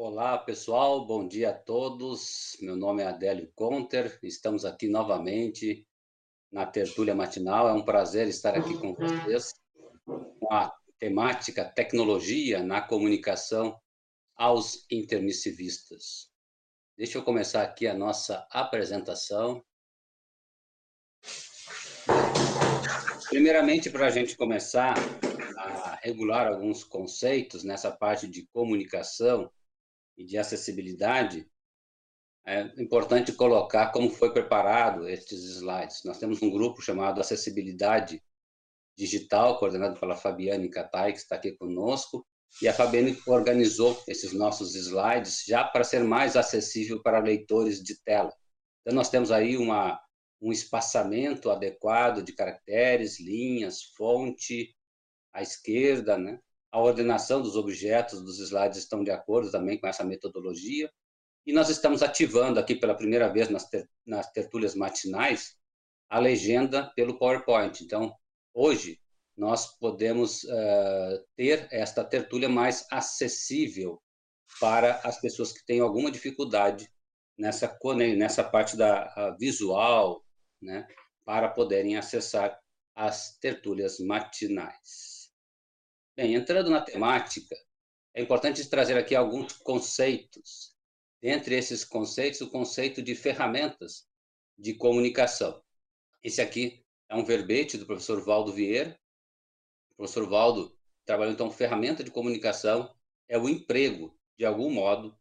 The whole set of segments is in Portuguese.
Olá, pessoal, bom dia a todos. Meu nome é Adélio Conter, estamos aqui novamente na Tertúlia Matinal. É um prazer estar aqui com vocês com a temática Tecnologia na Comunicação aos Intermissivistas. Deixa eu começar aqui a nossa apresentação. Primeiramente, para a gente começar a regular alguns conceitos nessa parte de comunicação, e de acessibilidade, é importante colocar como foi preparado estes slides. Nós temos um grupo chamado Acessibilidade Digital, coordenado pela Fabiane Catai, que está aqui conosco, e a Fabiane organizou esses nossos slides já para ser mais acessível para leitores de tela. Então, nós temos aí uma, um espaçamento adequado de caracteres, linhas, fonte, à esquerda, né? A ordenação dos objetos dos slides estão de acordo também com essa metodologia. E nós estamos ativando aqui pela primeira vez nas, ter, nas tertúlias matinais a legenda pelo PowerPoint. Então, hoje, nós podemos uh, ter esta tertúlia mais acessível para as pessoas que têm alguma dificuldade nessa, nessa parte da visual, né, para poderem acessar as tertúlias matinais. Bem, entrando na temática, é importante trazer aqui alguns conceitos. Dentre esses conceitos, o conceito de ferramentas de comunicação. Esse aqui é um verbete do professor Valdo Vieira. O professor Valdo trabalhou, então, ferramenta de comunicação é o emprego, de algum modo,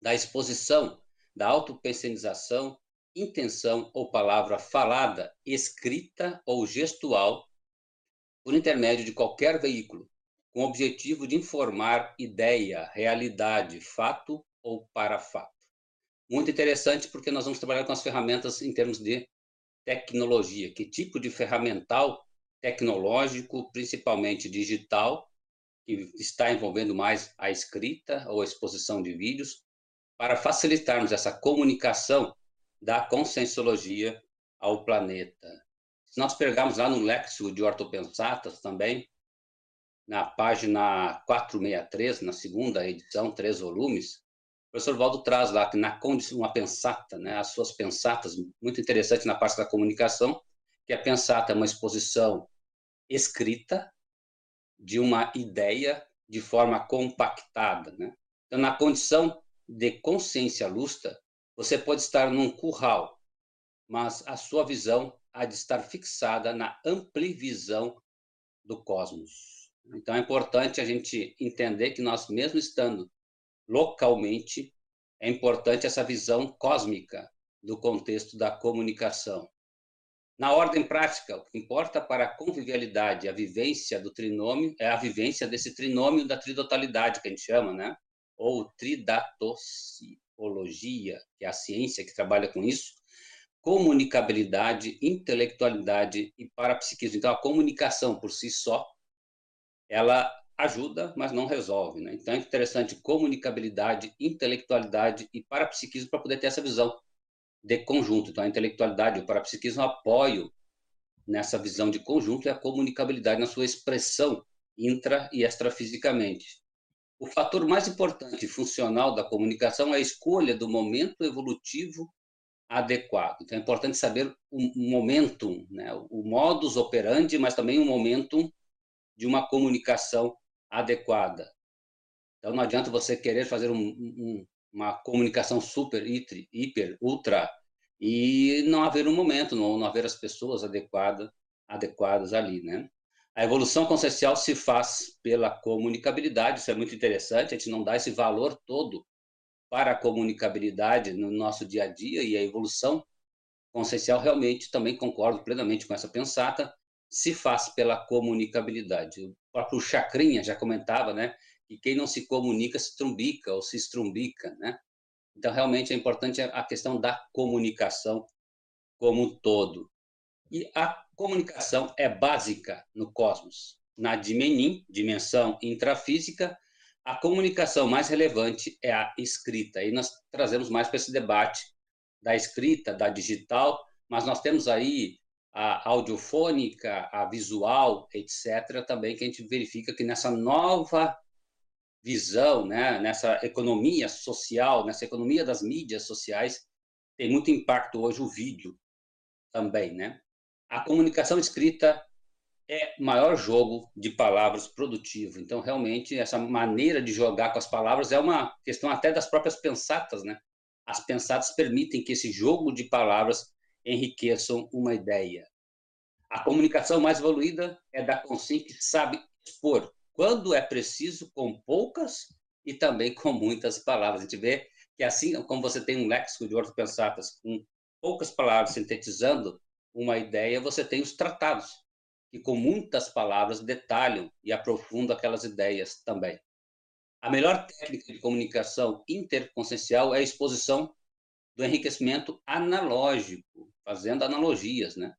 da exposição, da autopensenização, intenção ou palavra falada, escrita ou gestual por intermédio de qualquer veículo, com o objetivo de informar ideia, realidade, fato ou para fato. Muito interessante porque nós vamos trabalhar com as ferramentas em termos de tecnologia. Que tipo de ferramental tecnológico, principalmente digital, que está envolvendo mais a escrita ou a exposição de vídeos, para facilitarmos essa comunicação da conscienciologia ao planeta. Nós pegarmos lá no Léxico de Ortopensatas também, na página 463, na segunda edição, três volumes, o professor Valdo traz lá que na condição, uma pensata, né, as suas pensatas, muito interessante na parte da comunicação, que a pensata é uma exposição escrita de uma ideia de forma compactada. Né? Então, na condição de consciência lusta, você pode estar num curral, mas a sua visão há de estar fixada na amplivisão do cosmos. Então é importante a gente entender que nós, mesmo estando localmente, é importante essa visão cósmica do contexto da comunicação. Na ordem prática, o que importa para a convivialidade, a vivência do trinômio, é a vivência desse trinômio da tridotalidade, que a gente chama, né? Ou tridatociologia, que é a ciência que trabalha com isso, comunicabilidade, intelectualidade e parapsiquismo. Então, a comunicação por si só, ela ajuda, mas não resolve. Né? Então, é interessante comunicabilidade, intelectualidade e parapsiquismo para poder ter essa visão de conjunto. Então, a intelectualidade e o parapsiquismo apoiam nessa visão de conjunto e a comunicabilidade na sua expressão intra e extrafisicamente. O fator mais importante funcional da comunicação é a escolha do momento evolutivo adequado. Então é importante saber o momentum, né? o modus operandi, mas também o momentum de uma comunicação adequada. Então não adianta você querer fazer um, um, uma comunicação super, hiper, hiper, ultra, e não haver um momento, não, não haver as pessoas adequadas, adequadas ali, né? A evolução consciencial se faz pela comunicabilidade, isso é muito interessante, a gente não dá esse valor todo para a comunicabilidade no nosso dia a dia e a evolução consciencial, realmente também concordo plenamente com essa pensata, se faz pela comunicabilidade. O próprio Chacrinha já comentava, né, que quem não se comunica se trumbica ou se estrumbica, né? Então, realmente é importante a questão da comunicação como um todo. E a comunicação é básica no cosmos. Na Dimenim, dimensão intrafísica, a comunicação mais relevante é a escrita. E nós trazemos mais para esse debate da escrita, da digital, mas nós temos aí a audiofônica, a visual, etc., também que a gente verifica que nessa nova visão, né, nessa economia social, nessa economia das mídias sociais, tem muito impacto hoje o vídeo também, né? A comunicação escrita é maior jogo de palavras produtivo. Então, realmente, essa maneira de jogar com as palavras é uma questão até das próprias pensatas, né? As pensatas permitem que esse jogo de palavras enriqueçam uma ideia. A comunicação mais evoluída é da consciência que sabe expor quando é preciso, com poucas e também com muitas palavras. A gente vê que assim como você tem um léxico de ortopensatas com poucas palavras sintetizando uma ideia, você tem os tratados, que com muitas palavras detalham e aprofundam aquelas ideias também. A melhor técnica de comunicação interconsciencial é a exposição do enriquecimento analógico, fazendo analogias, né?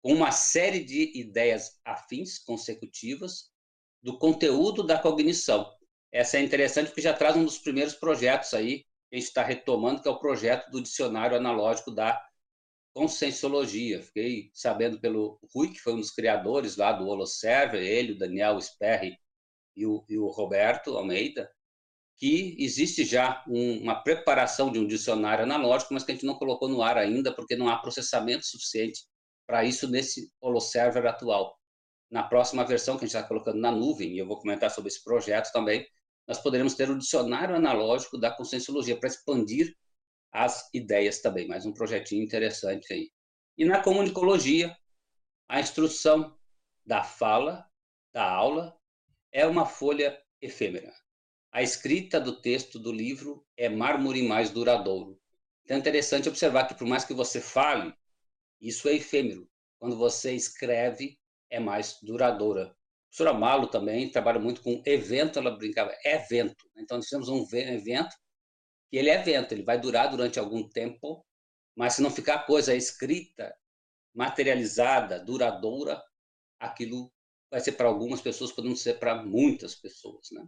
com uma série de ideias afins consecutivas do conteúdo da cognição. Essa é interessante porque já traz um dos primeiros projetos aí que a gente está retomando, que é o projeto do dicionário analógico da conscienciologia. Fiquei sabendo pelo Rui, que foi um dos criadores lá do Holoserver, ele, o Daniel Sperry e o, e o Roberto Almeida, que existe já um, uma preparação de um dicionário analógico, mas que a gente não colocou no ar ainda, porque não há processamento suficiente para isso nesse Holoserver atual. Na próxima versão que a gente está colocando na nuvem, e eu vou comentar sobre esse projeto também, nós poderemos ter um dicionário analógico da conscienciologia para expandir as ideias também, mais um projetinho interessante aí. E na comunicologia, a instrução da fala, da aula, é uma folha efêmera. A escrita do texto do livro é mármore mais duradouro. Então é interessante observar que, por mais que você fale, isso é efêmero. Quando você escreve, é mais duradoura. A professora Malo também trabalha muito com evento, ela brincava, é evento. Então, nós temos um evento que ele é evento, ele vai durar durante algum tempo, mas se não ficar coisa escrita, materializada, duradoura, aquilo vai ser para algumas pessoas, pode não ser para muitas pessoas, né?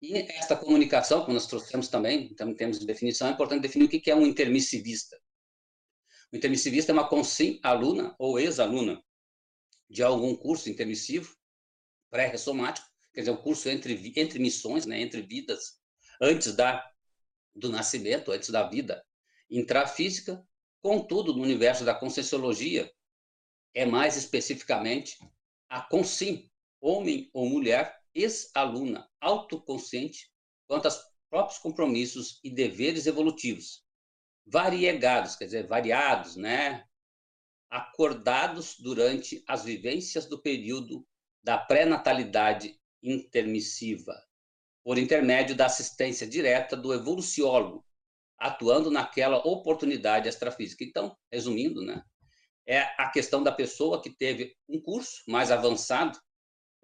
E esta comunicação, como nós trouxemos também, então, em termos de definição, é importante definir o que é um intermissivista. O intermissivista é uma aluna ou ex-aluna de algum curso intermissivo, pré-ressomático, quer dizer, um curso entre, entre missões, né, entre vidas, antes da do nascimento, antes da vida intrafísica. Contudo, no universo da conscienciologia, é mais especificamente a consim, homem ou mulher, ex-aluna, autoconsciente quanto aos próprios compromissos e deveres evolutivos, variegados, quer dizer, variados, né? acordados durante as vivências do período da pré-natalidade intermissiva, por intermédio da assistência direta do evoluciólogo, atuando naquela oportunidade extrafísica. Então, resumindo, né, é a questão da pessoa que teve um curso mais avançado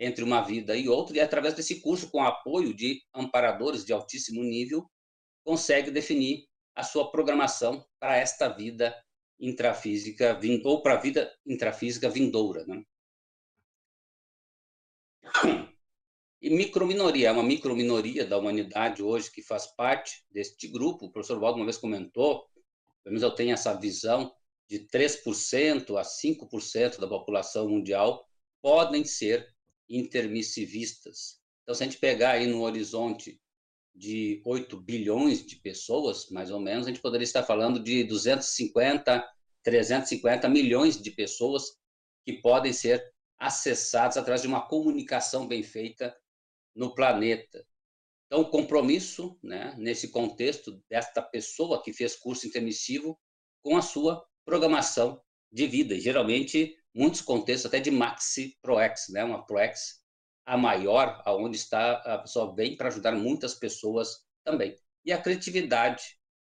entre uma vida e outra, e através desse curso, com apoio de amparadores de altíssimo nível, consegue definir a sua programação para esta vida intrafísica ou para a vida intrafísica vindoura. Né? E microminoria, é uma microminoria da humanidade hoje que faz parte deste grupo. O professor Waldo uma vez comentou, pelo menos eu tenho essa visão, de 3% a 5% da população mundial podem ser intermissivistas. Então, se a gente pegar aí no horizonte de 8 bilhões de pessoas, mais ou menos, a gente poderia estar falando de 250, 350 milhões de pessoas que podem ser acessadas através de uma comunicação bem feita no planeta. Então, o compromisso, né, nesse contexto, desta pessoa que fez curso intermissivo com a sua programação de vida. Geralmente, muitos contextos até de maxi proex, né, uma proex a maior, aonde está a pessoa vem para ajudar muitas pessoas também. E a criatividade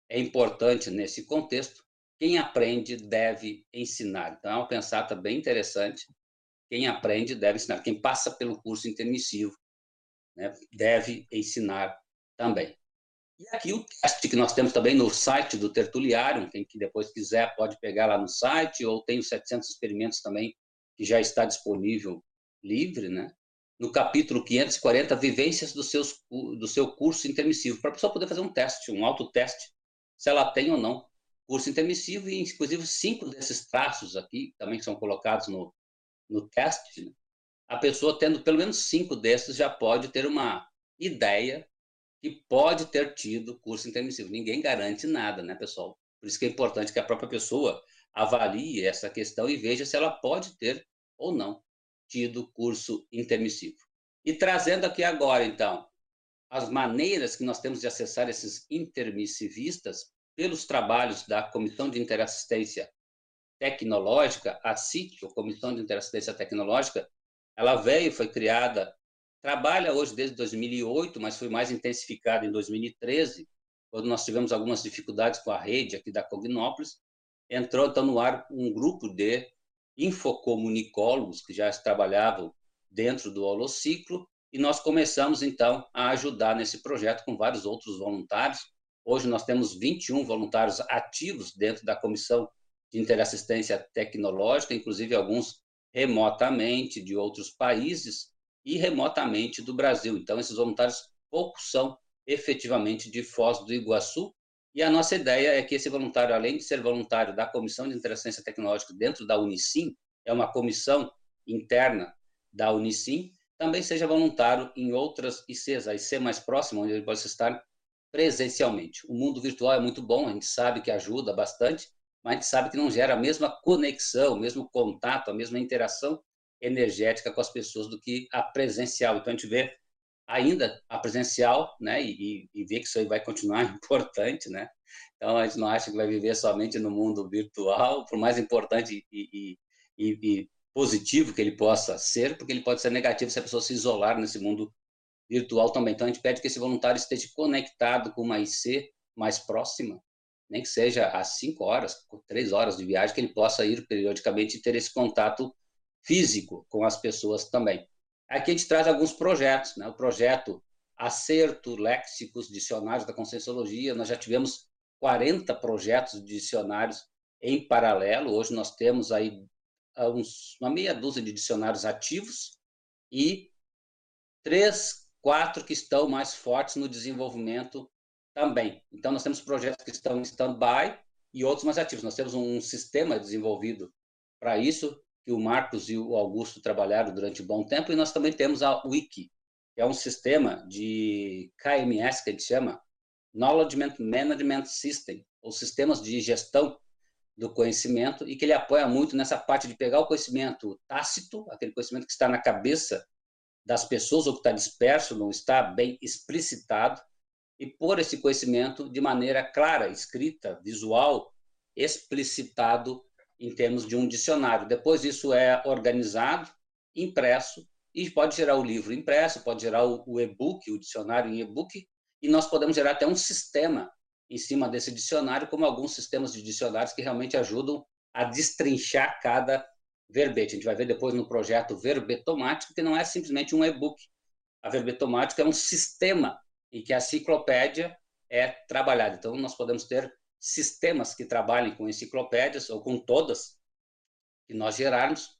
é importante nesse contexto. Quem aprende deve ensinar. Então, é uma pensata bem interessante. Quem aprende deve ensinar. Quem passa pelo curso intermissivo né, deve ensinar também. E aqui o teste que nós temos também no site do Tertuliário, quem que depois quiser pode pegar lá no site, ou tem os 700 experimentos também que já está disponível livre, né? No capítulo 540, vivências do, seus, do seu curso intermissivo, para a pessoa poder fazer um teste, um autoteste, se ela tem ou não curso intermissivo, e inclusive cinco desses traços aqui também são colocados no, no teste, né? A pessoa tendo pelo menos cinco desses já pode ter uma ideia que pode ter tido curso intermissivo. Ninguém garante nada, né, pessoal? Por isso que é importante que a própria pessoa avalie essa questão e veja se ela pode ter ou não tido curso intermissivo. E trazendo aqui agora, então, as maneiras que nós temos de acessar esses intermissivistas pelos trabalhos da Comissão de Interassistência Tecnológica, a CIT, a Comissão de Interassistência Tecnológica, ela veio, foi criada, trabalha hoje desde 2008, mas foi mais intensificada em 2013, quando nós tivemos algumas dificuldades com a rede aqui da Cognópolis, entrou então no ar um grupo de infocomunicólogos que já trabalhavam dentro do holociclo e nós começamos então a ajudar nesse projeto com vários outros voluntários. Hoje nós temos 21 voluntários ativos dentro da comissão de interassistência tecnológica, inclusive alguns remotamente de outros países e remotamente do Brasil. Então esses voluntários poucos são efetivamente de Foz do Iguaçu, e a nossa ideia é que esse voluntário, além de ser voluntário da Comissão de Interassistência Tecnológica dentro da Unicim, é uma comissão interna da Unicim, também seja voluntário em outras ICs, a IC mais próxima, onde ele possa estar presencialmente. O mundo virtual é muito bom, a gente sabe que ajuda bastante, mas a gente sabe que não gera a mesma conexão, o mesmo contato, a mesma interação energética com as pessoas do que a presencial. Então a gente vê ainda a presencial, né, e, e ver que isso aí vai continuar importante, né? Então a gente não acha que vai viver somente no mundo virtual, por mais importante e, e, e, positivo que ele possa ser, porque ele pode ser negativo se a pessoa se isolar nesse mundo virtual também. Então a gente pede que esse voluntário esteja conectado com uma IC mais próxima, nem que seja às cinco horas, três horas de viagem, que ele possa ir periodicamente e ter esse contato físico com as pessoas também. Aqui a gente traz alguns projetos, né? O projeto Acerto Léxicos Dicionários da Conscienciologia, nós já tivemos 40 projetos de dicionários em paralelo. Hoje nós temos aí ah, uns, uma meia dúzia de dicionários ativos e três, quatro que estão mais fortes no desenvolvimento também. Então, nós temos projetos que estão em stand-by e outros mais ativos. Nós temos um sistema desenvolvido para isso, que o Marcos e o Augusto trabalharam durante um bom tempo, e nós também temos a Wiki, que é um sistema de KMS, que a gente chama Knowledge Management System, ou sistemas de gestão do conhecimento, e que ele apoia muito nessa parte de pegar o conhecimento tácito, aquele conhecimento que está na cabeça das pessoas, ou que está disperso, não está bem explicitado, e pôr esse conhecimento de maneira clara, escrita, visual, explicitado em termos de um dicionário. Depois isso é organizado, impresso, e pode gerar o livro impresso, pode gerar o e-book, o dicionário em e-book, e nós podemos gerar até um sistema em cima desse dicionário, como alguns sistemas de dicionários que realmente ajudam a destrinchar cada verbete. A gente vai ver depois no projeto Verbetomático, que não é simplesmente um e-book. A Verbetomática é um sistema em que a enciclopédia é trabalhada. Então, nós podemos ter sistemas que trabalhem com enciclopédias ou com todas que nós gerarmos,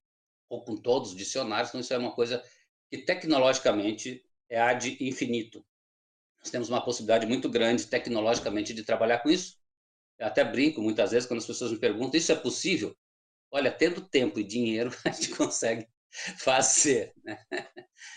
ou com todos os dicionários. Então, isso é uma coisa que tecnologicamente é ad infinito. Nós temos uma possibilidade muito grande tecnologicamente de trabalhar com isso. Eu até brinco muitas vezes quando as pessoas me perguntam: isso é possível? Olha, tendo tempo e dinheiro, a gente consegue fazer. Né?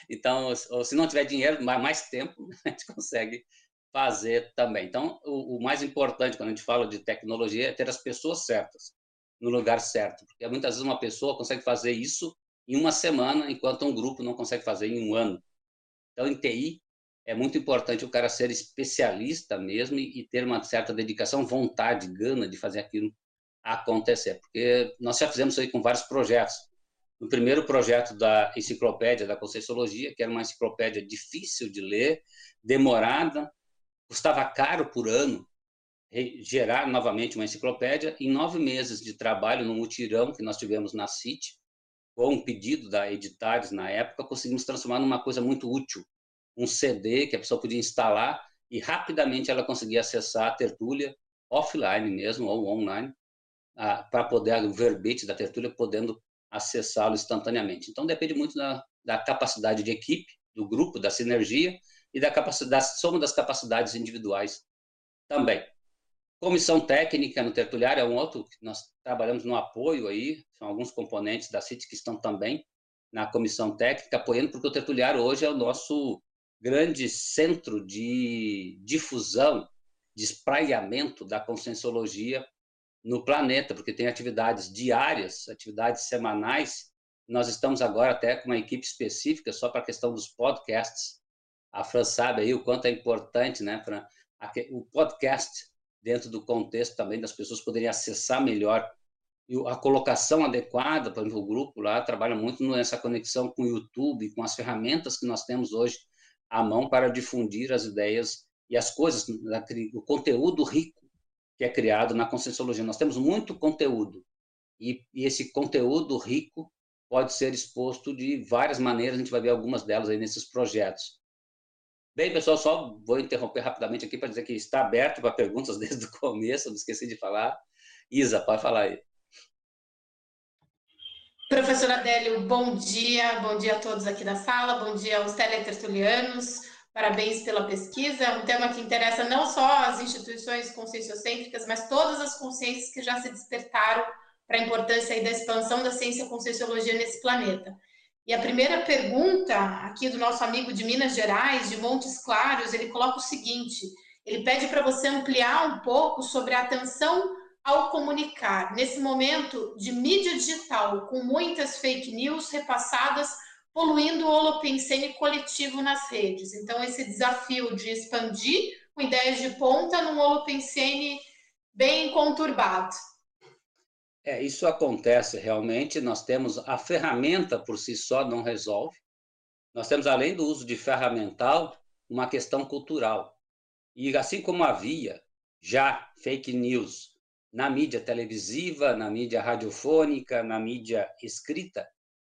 Então, ou se não tiver dinheiro, mais tempo, a gente consegue fazer também. Então, o, o, mais importante quando a gente fala de tecnologia é ter as pessoas certas no lugar certo, porque muitas vezes uma pessoa consegue fazer isso em uma semana, enquanto um grupo não consegue fazer em um ano. Então, em TI, é muito importante o cara ser especialista mesmo e, e ter uma certa dedicação, vontade, gana de fazer aquilo acontecer, porque nós já fizemos isso aí com vários projetos. No primeiro projeto da enciclopédia da Conscienciologia, que era uma enciclopédia difícil de ler, demorada, custava caro por ano gerar novamente uma enciclopédia. Em nove meses de trabalho no mutirão que nós tivemos na CIT, com um pedido da Editares na época, conseguimos transformar numa coisa muito útil. Um CD que a pessoa podia instalar e rapidamente ela conseguia acessar a tertúlia offline mesmo, ou online, para poder, o verbete da tertúlia, podendo acessá-lo instantaneamente. Então, depende muito da, da capacidade de equipe, do grupo, da sinergia, e da capacidade, soma das capacidades individuais também. Comissão técnica no tertuliário é um outro que nós trabalhamos no apoio aí, são alguns componentes da CIT que estão também na comissão técnica apoiando, porque o tertuliário hoje é o nosso grande centro de difusão, de espraiamento da conscienciologia no planeta, porque tem atividades diárias, atividades semanais. Nós estamos agora até com uma equipe específica só para a questão dos podcasts. A Fran sabe aí o quanto é importante, né, Fran? O podcast dentro do contexto também das pessoas poderem acessar melhor e a colocação adequada, por exemplo, o grupo lá trabalha muito nessa conexão com o YouTube, com as ferramentas que nós temos hoje à mão para difundir as ideias e as coisas, o conteúdo rico que é criado na Conscienciologia. Nós temos muito conteúdo e, e esse conteúdo rico pode ser exposto de várias maneiras, a gente vai ver algumas delas aí nesses projetos. Bem, pessoal, só vou interromper rapidamente aqui para dizer que está aberto para perguntas desde o começo, não esqueci de falar. Isa, pode falar aí. Professora Adélio, bom dia, bom dia a todos aqui da sala, bom dia aos teletertulianos, parabéns pela pesquisa, é um tema que interessa não só as instituições conscienciocêntricas, mas todas as consciências que já se despertaram para a importância da expansão da ciência conscienciologia nesse planeta. E a primeira pergunta aqui do nosso amigo de Minas Gerais, de Montes Claros, ele coloca o seguinte, ele pede para você ampliar um pouco sobre a atenção ao comunicar, nesse momento de mídia digital, com muitas fake news repassadas, poluindo o holopensene coletivo nas redes. Então, esse desafio de expandir com ideias de ponta num holopensene bem conturbado. É, isso acontece realmente. Nós temos a ferramenta por si só não resolve. Nós temos, além do uso de ferramental, uma questão cultural. E assim como havia já fake news na mídia televisiva, na mídia radiofônica, na mídia escrita,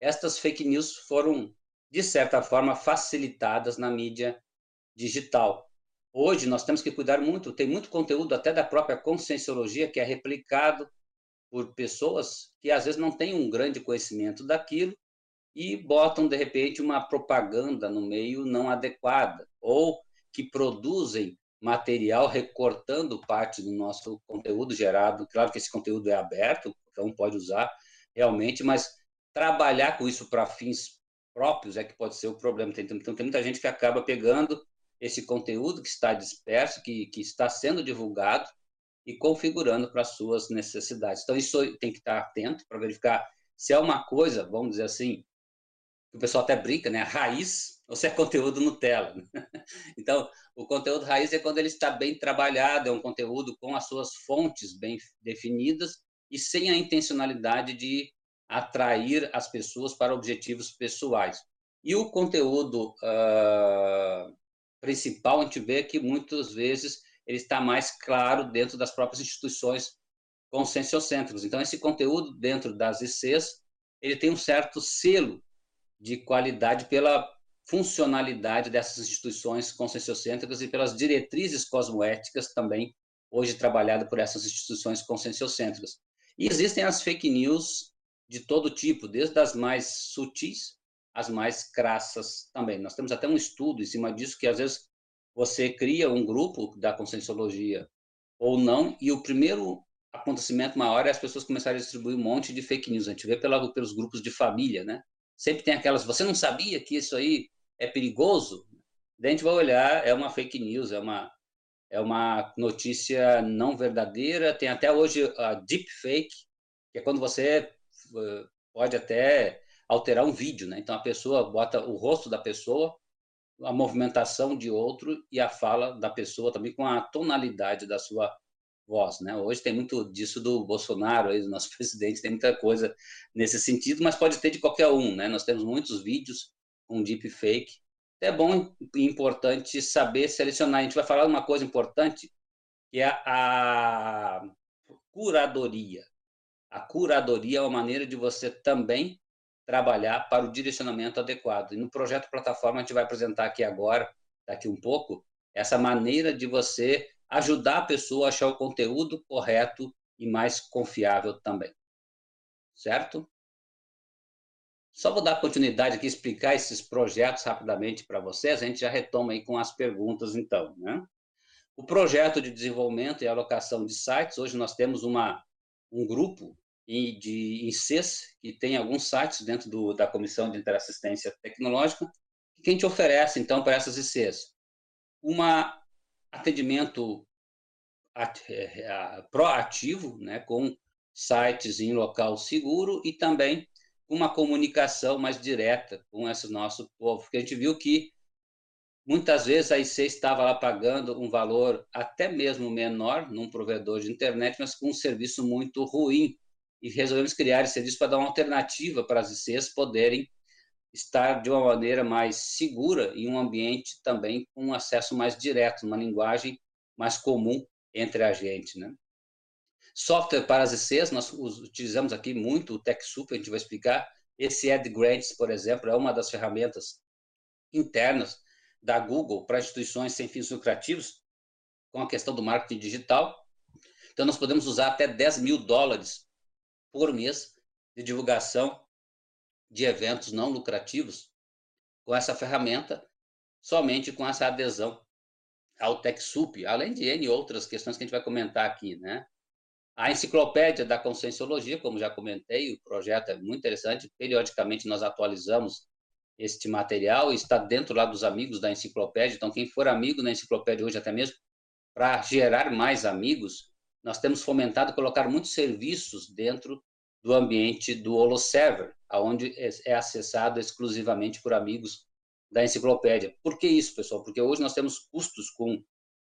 estas fake news foram, de certa forma, facilitadas na mídia digital. Hoje nós temos que cuidar muito, tem muito conteúdo até da própria conscienciologia que é replicado por pessoas que às vezes não têm um grande conhecimento daquilo e botam de repente uma propaganda no meio não adequada ou que produzem material recortando parte do nosso conteúdo gerado. Claro que esse conteúdo é aberto, um pode usar realmente, mas trabalhar com isso para fins próprios é que pode ser o problema. Então, tem muita gente que acaba pegando esse conteúdo que está disperso, que, que está sendo divulgado e configurando para as suas necessidades. Então, isso tem que estar atento para verificar se é uma coisa, vamos dizer assim, o pessoal até brinca, né? Raiz ou se é conteúdo Nutella. Então, o conteúdo raiz é quando ele está bem trabalhado, é um conteúdo com as suas fontes bem definidas e sem a intencionalidade de atrair as pessoas para objetivos pessoais. E o conteúdo uh, principal, a gente vê que muitas vezes ele está mais claro dentro das próprias instituições conscienciocêntricas. Então, esse conteúdo dentro das ICs, ele tem um certo selo de qualidade pela funcionalidade dessas instituições conscienciocêntricas e pelas diretrizes cosmoéticas também, hoje trabalhada por essas instituições conscienciocêntricas. E existem as fake news de todo tipo, desde as mais sutis às mais crassas também. Nós temos até um estudo em cima disso, que às vezes você cria um grupo da conscienciologia ou não, e o primeiro acontecimento maior é as pessoas começarem a distribuir um monte de fake news. A gente vê pela, pelos grupos de família, né? Sempre tem aquelas, você não sabia que isso aí é perigoso? Daí a gente vai olhar, é uma fake news, é uma, é uma notícia não verdadeira. Tem até hoje a deepfake, que é quando você pode até alterar um vídeo, né? Então a pessoa bota o rosto da pessoa, a movimentação de outro e a fala da pessoa também com a tonalidade da sua voz, né? Hoje tem muito disso do Bolsonaro, aí, do nosso presidente, tem muita coisa nesse sentido, mas pode ter de qualquer um, né? Nós temos muitos vídeos com deepfake. É bom e importante saber selecionar. A gente vai falar uma coisa importante, que é a curadoria. A curadoria é uma maneira de você também trabalhar para o direcionamento adequado. E no projeto plataforma a gente vai apresentar aqui agora, daqui um pouco, essa maneira de você ajudar a pessoa a achar o conteúdo correto e mais confiável também. Certo? Só vou dar continuidade aqui, explicar esses projetos rapidamente para vocês, a gente já retoma aí com as perguntas, então. Né? O projeto de desenvolvimento e alocação de sites, hoje nós temos uma, um grupo de INCES, que tem alguns sites dentro do, da Comissão de Interassistência Tecnológica, que a gente oferece, então, para essas ICs? Um atendimento é, proativo, né, com sites em local seguro e também uma comunicação mais direta com esse nosso povo, porque a gente viu que muitas vezes a IC estava lá pagando um valor até mesmo menor num provedor de internet, mas com um serviço muito ruim. E resolvemos criar esse serviço para dar uma alternativa para as ICs poderem estar de uma maneira mais segura em um ambiente também com um acesso mais direto, uma linguagem mais comum entre a gente, né? Software para as ICs, nós utilizamos aqui muito o TechSoup, a gente vai explicar. Esse AdGrants, por exemplo, é uma das ferramentas internas da Google para instituições sem fins lucrativos, com a questão do marketing digital. Então, nós podemos usar até 10 mil dólares por mês de divulgação de eventos não lucrativos com essa ferramenta, somente com essa adesão ao TechSoup, além de N outras questões que a gente vai comentar aqui, né? A enciclopédia da Conscienciologia, como já comentei, o projeto é muito interessante. Periodicamente nós atualizamos este material está dentro lá dos amigos da enciclopédia. Então, quem for amigo da enciclopédia hoje, até mesmo para gerar mais amigos, nós temos fomentado colocar muitos serviços dentro do ambiente do HoloServer, onde é acessado exclusivamente por amigos da enciclopédia. Por que isso, pessoal? Porque hoje nós temos custos com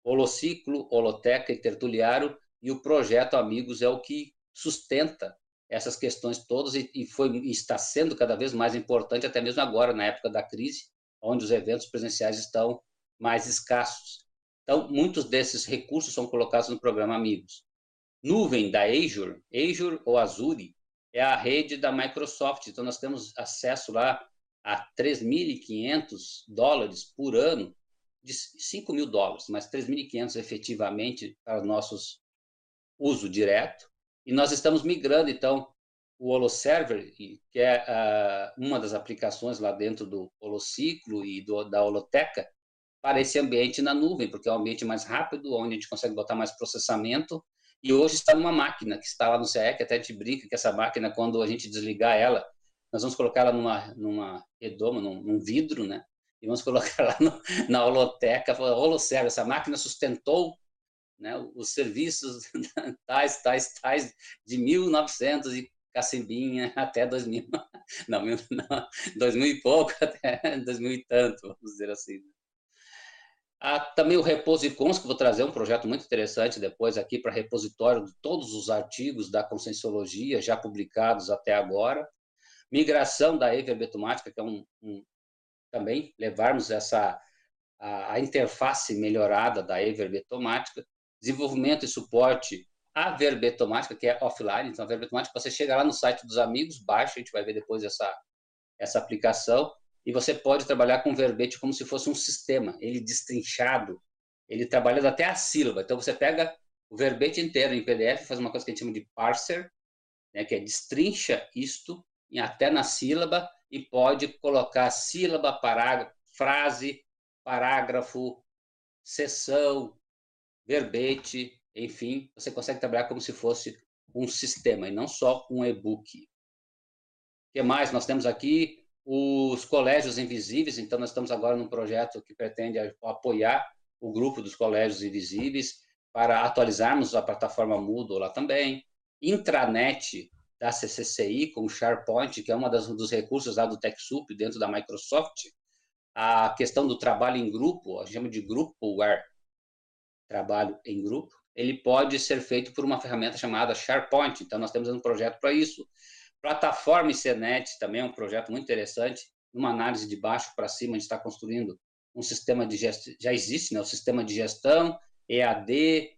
Holociclo, Holoteca e Tertuliário e o projeto Amigos é o que sustenta essas questões todas e foi e está sendo cada vez mais importante até mesmo agora na época da crise, onde os eventos presenciais estão mais escassos. Então, muitos desses recursos são colocados no programa Amigos. Nuvem da Azure, Azure ou Azure, é a rede da Microsoft. Então, nós temos acesso lá a 3.500 dólares por ano, de 5 mil dólares, mas 3.500 efetivamente para nossos uso direto, e nós estamos migrando, então, o HoloServer, que é uh, uma das aplicações lá dentro do Holociclo e do, da Holoteca, para esse ambiente na nuvem, porque é um ambiente mais rápido, onde a gente consegue botar mais processamento, e hoje está numa máquina que está lá no CE, que até te brinca que essa máquina, quando a gente desligar ela, nós vamos colocar ela numa, numa redoma, num, num vidro, né? E vamos colocar lá no, na holoteca, holoserver. Essa máquina sustentou né, os serviços tais, tais, tais, de 1900 e cacimbinha até 2000, não, não 2000 e pouco, até 2000 e tanto, vamos dizer assim. Há também o Reposicons, que vou trazer um projeto muito interessante depois aqui para repositório de todos os artigos da Conscienciologia já publicados até agora. Migração da everbetomática, que é um, um também levarmos essa a, a interface melhorada da everbetomática desenvolvimento e suporte à verbetomática, que é offline. Então, a verbetomática, você chega lá no site dos amigos, baixa, a gente vai ver depois essa, essa aplicação, e você pode trabalhar com verbete como se fosse um sistema, ele destrinchado, ele trabalha até a sílaba. Então, você pega o verbete inteiro em PDF, faz uma coisa que a gente chama de parser, né, que é destrincha isto até na sílaba e pode colocar sílaba, parágrafo, frase, parágrafo, sessão, verbete, enfim, você consegue trabalhar como se fosse um sistema e não só um e-book. O que mais? Nós temos aqui os colégios invisíveis, então nós estamos agora num projeto que pretende apoiar o grupo dos colégios invisíveis para atualizarmos a plataforma Moodle lá também. Intranet da CCCI com o SharePoint, que é uma das, dos recursos lá do TechSoup dentro da Microsoft. A questão do trabalho em grupo, a gente chama de Groupware, trabalho em grupo, ele pode ser feito por uma ferramenta chamada SharePoint. Então, nós temos um projeto para isso. Plataforma ICNET também é um projeto muito interessante. Numa análise de baixo para cima, a gente está construindo um sistema de gestão, já existe, né? o sistema de gestão, EAD,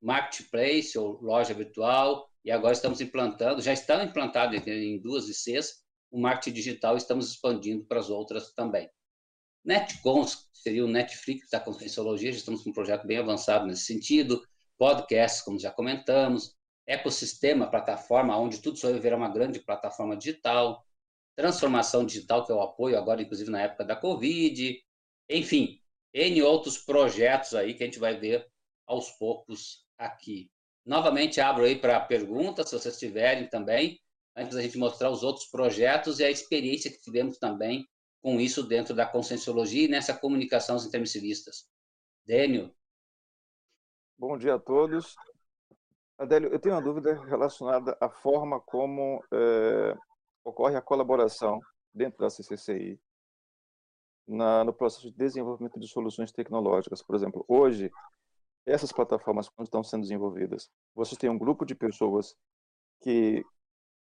Marketplace, ou loja virtual, e agora estamos implantando, já está implantado em duas ICs, o marketing digital, estamos expandindo para as outras também. Netcons, seria o Netflix da Conscienciologia, já estamos com um projeto bem avançado nesse sentido, podcasts, como já comentamos, ecossistema, plataforma, onde tudo isso vai virar uma grande plataforma digital, transformação digital, que é o apoio agora, inclusive na época da Covid, enfim, N outros projetos aí que a gente vai ver aos poucos aqui. Novamente, abro aí para perguntas, se vocês tiverem também, antes da gente mostrar os outros projetos e a experiência que tivemos também com isso dentro da conscienciologia e nessa comunicação intermissivistas. Dênio. Bom dia a todos. Adélio, eu tenho uma dúvida relacionada à forma como é, ocorre a colaboração dentro da CCCI na, no processo de desenvolvimento de soluções tecnológicas. Por exemplo, hoje, essas plataformas, quando estão sendo desenvolvidas, vocês têm um grupo de pessoas que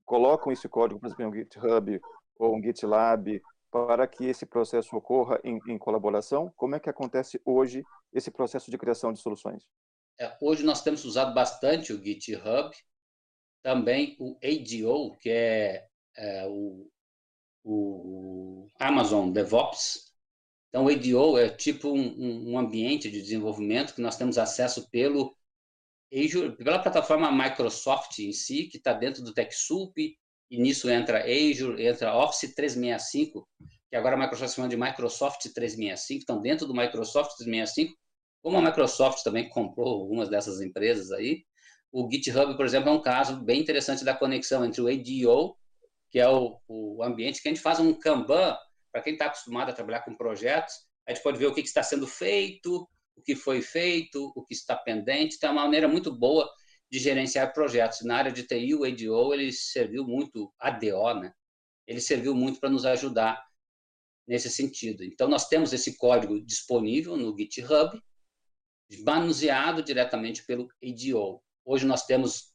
colocam esse código, por exemplo, em um GitHub ou um GitLab, para que esse processo ocorra em, em colaboração? Como é que acontece hoje esse processo de criação de soluções? É, hoje nós temos usado bastante o GitHub, também o ADO, que é, é o, o, Amazon DevOps. Então, o ADO é tipo um, um, ambiente de desenvolvimento que nós temos acesso pelo Azure, pela plataforma Microsoft em si, que está dentro do TechSoup, e nisso entra Azure, entra Office 365, que agora a Microsoft chama de Microsoft 365, então dentro do Microsoft 365, como a Microsoft também comprou algumas dessas empresas aí, o GitHub, por exemplo, é um caso bem interessante da conexão entre o ADO, que é o, o ambiente que a gente faz um Kanban, para quem está acostumado a trabalhar com projetos, a gente pode ver o que, que está sendo feito, o que foi feito, o que está pendente, então é uma maneira muito boa de gerenciar projetos. Na área de TI, o ADO, ele serviu muito, ADO, né? Ele serviu muito para nos ajudar nesse sentido. Então, nós temos esse código disponível no GitHub, manuseado diretamente pelo ADO. Hoje nós temos,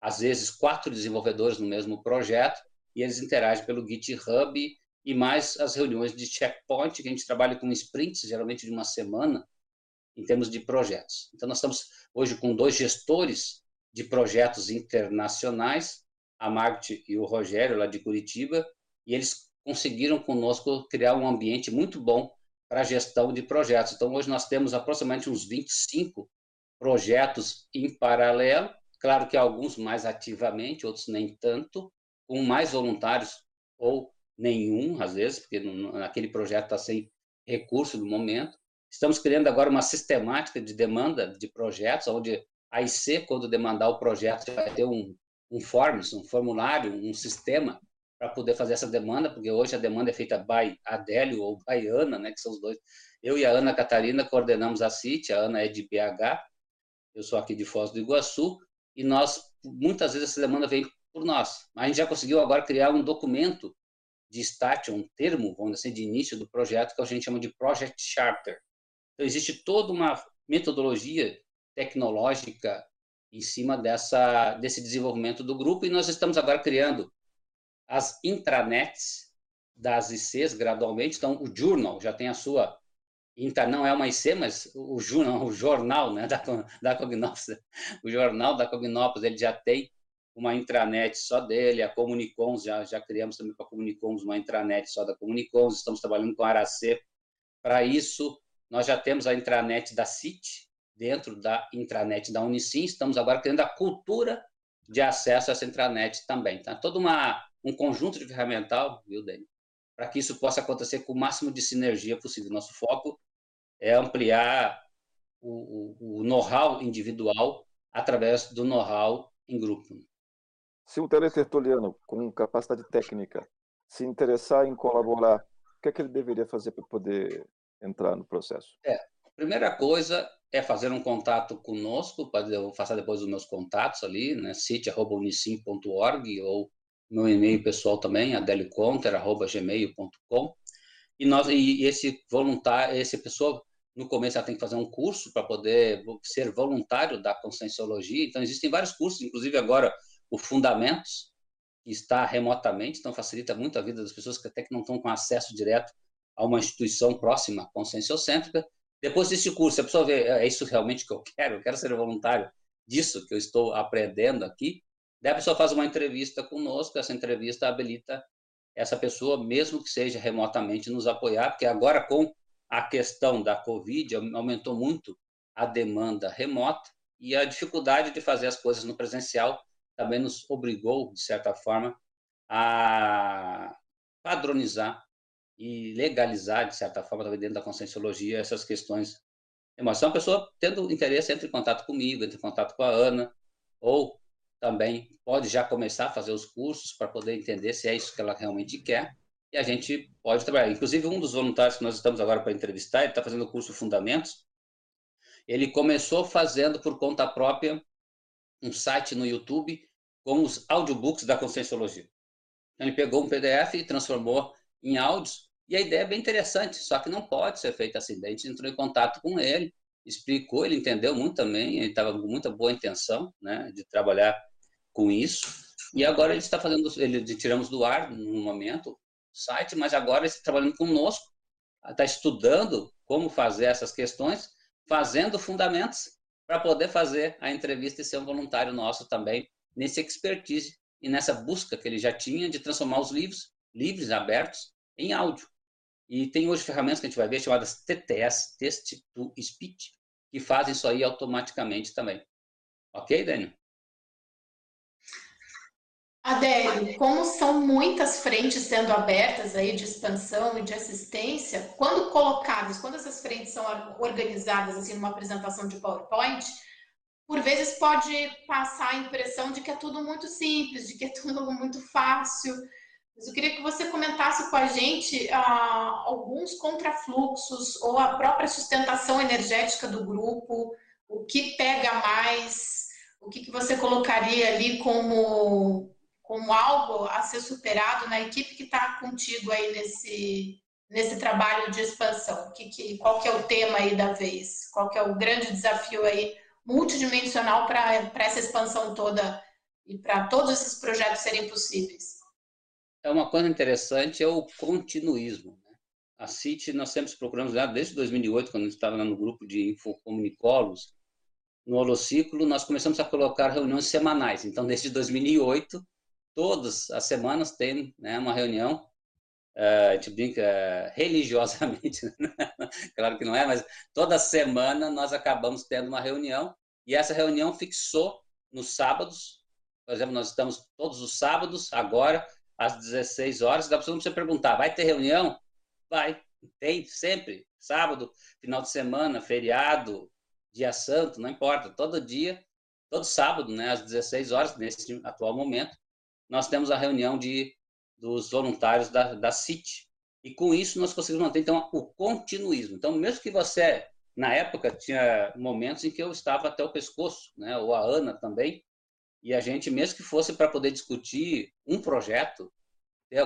às vezes, quatro desenvolvedores no mesmo projeto e eles interagem pelo GitHub e mais as reuniões de checkpoint, que a gente trabalha com sprints, geralmente de uma semana, em termos de projetos. Então, nós estamos hoje com dois gestores de projetos internacionais, a Margot e o Rogério, lá de Curitiba, e eles conseguiram conosco criar um ambiente muito bom para a gestão de projetos. Então, hoje nós temos aproximadamente uns 25 projetos em paralelo, claro que alguns mais ativamente, outros nem tanto, com mais voluntários ou nenhum, às vezes, porque naquele projeto está sem recurso no momento. Estamos criando agora uma sistemática de demanda de projetos, onde a IC, quando demandar o projeto, vai ter um, um forms, um formulário, um sistema para poder fazer essa demanda, porque hoje a demanda é feita by Adélio ou by Ana, né, que são os dois. Eu e a Ana Catarina coordenamos a CIT, a Ana é de BH, eu sou aqui de Foz do Iguaçu, e nós, muitas vezes, essa demanda vem por nós. A gente já conseguiu agora criar um documento de start, um termo, vamos dizer assim, de início do projeto, que a gente chama de Project Charter. Então, existe toda uma metodologia tecnológica em cima dessa, desse desenvolvimento do grupo, e nós estamos agora criando as intranets das ICs gradualmente. Então, o Journal já tem a sua intra, não é uma IC, mas o o jornal né, da, da Cognops, o jornal da Cognops, ele já tem uma intranet só dele, a Comunicons, já, já criamos também para a Comunicons uma intranet só da Comunicons, estamos trabalhando com a Aracê. Para isso, nós já temos a intranet da CIT, dentro da intranet da Unicim, estamos agora criando a cultura de acesso a essa intranet também. Tá? Toda uma um conjunto de ferramental, viu, Dani? Para que isso possa acontecer com o máximo de sinergia possível. Nosso foco é ampliar o, o, o know-how individual através do know-how em grupo. Se um teletertuliano com capacidade técnica se interessar em colaborar, o que é que ele deveria fazer para poder entrar no processo? É, primeira coisa é fazer um contato conosco, eu vou passar depois os meus contatos ali, né, site.unicim.org ou meu e-mail pessoal também, adelioconter.gmail.com. E, nós, e esse voluntário, essa pessoa, no começo ela tem que fazer um curso para poder ser voluntário da conscienciologia. Então, existem vários cursos, inclusive agora o Fundamentos, que está remotamente, então facilita muito a vida das pessoas que até que não estão com acesso direto a uma instituição próxima, conscienciocêntrica. Depois desse curso, a pessoa vê, é, é isso realmente que eu quero, eu quero ser voluntário disso que eu estou aprendendo aqui, Daí a pessoa faz uma entrevista conosco, essa entrevista habilita essa pessoa, mesmo que seja remotamente, nos apoiar, porque agora com a questão da Covid aumentou muito a demanda remota e a dificuldade de fazer as coisas no presencial também nos obrigou, de certa forma, a padronizar e legalizar, de certa forma, também dentro da conscienciologia, essas questões. Se uma pessoa tendo interesse, entre em contato comigo, entre em contato com a Ana, ou também pode já começar a fazer os cursos para poder entender se é isso que ela realmente quer. e a gente pode trabalhar. Inclusive, um dos voluntários que nós estamos agora para entrevistar, ele está fazendo o curso Fundamentos, ele começou fazendo por conta própria um site no YouTube com os audiobooks da Conscienciologia. Então, ele pegou um PDF e transformou em áudios, e a ideia é bem interessante, só que não pode ser feito assim. Daí a gente entrou em contato com ele, explicou, ele entendeu muito também, ele estava com muita boa intenção né, de trabalhar com isso, e agora ele está fazendo, ele tiramos do ar no momento o site, mas agora ele está trabalhando conosco, está estudando como fazer essas questões, fazendo fundamentos para poder fazer a entrevista e ser um voluntário nosso também nesse expertise e nessa busca que ele já tinha de transformar os livros, livros abertos, em áudio. E tem hoje ferramentas que a gente vai ver chamadas TTS, Text to Speech, que fazem isso aí automaticamente também. Ok, Daniel? Adélio, como são muitas frentes sendo abertas aí de expansão e de assistência, quando colocadas, quando essas frentes são organizadas assim numa apresentação de PowerPoint, por vezes pode passar a impressão de que é tudo muito simples, de que é tudo muito fácil. Mas eu queria que você comentasse com a gente ah, alguns contrafluxos ou a própria sustentação energética do grupo, o que pega mais, o que, que você colocaria ali como como algo a ser superado na equipe que está contigo aí nesse, nesse trabalho de expansão? Que, que, qual que é o tema aí da vez? Qual que é o grande desafio aí multidimensional para essa expansão toda e para todos esses projetos serem possíveis? É uma coisa interessante, é o continuismo. Né? A CIT, nós sempre procuramos, desde 2008, quando estava no grupo de infocomunicólogos, no holociclo, nós começamos a colocar reuniões semanais. Então, desde 2008, todas as semanas tem né, uma reunião, uh, a gente brinca uh, religiosamente, né? claro que não é, mas toda semana nós acabamos tendo uma reunião e essa reunião fixou nos sábados, por exemplo, nós estamos todos os sábados, agora, às 16 horas, pessoa não precisa perguntar, vai ter reunião? Vai, tem, sempre, sábado, final de semana, feriado, dia santo, não importa, todo dia, todo sábado, né, às 16 horas, nesse atual momento, nós temos a reunião de, dos voluntários da, da CIT. E com isso nós conseguimos manter, então, o continuismo. Então, mesmo que você, na época, tinha momentos em que eu estava até o pescoço, né? ou a Ana também, e a gente, mesmo que fosse para poder discutir um projeto,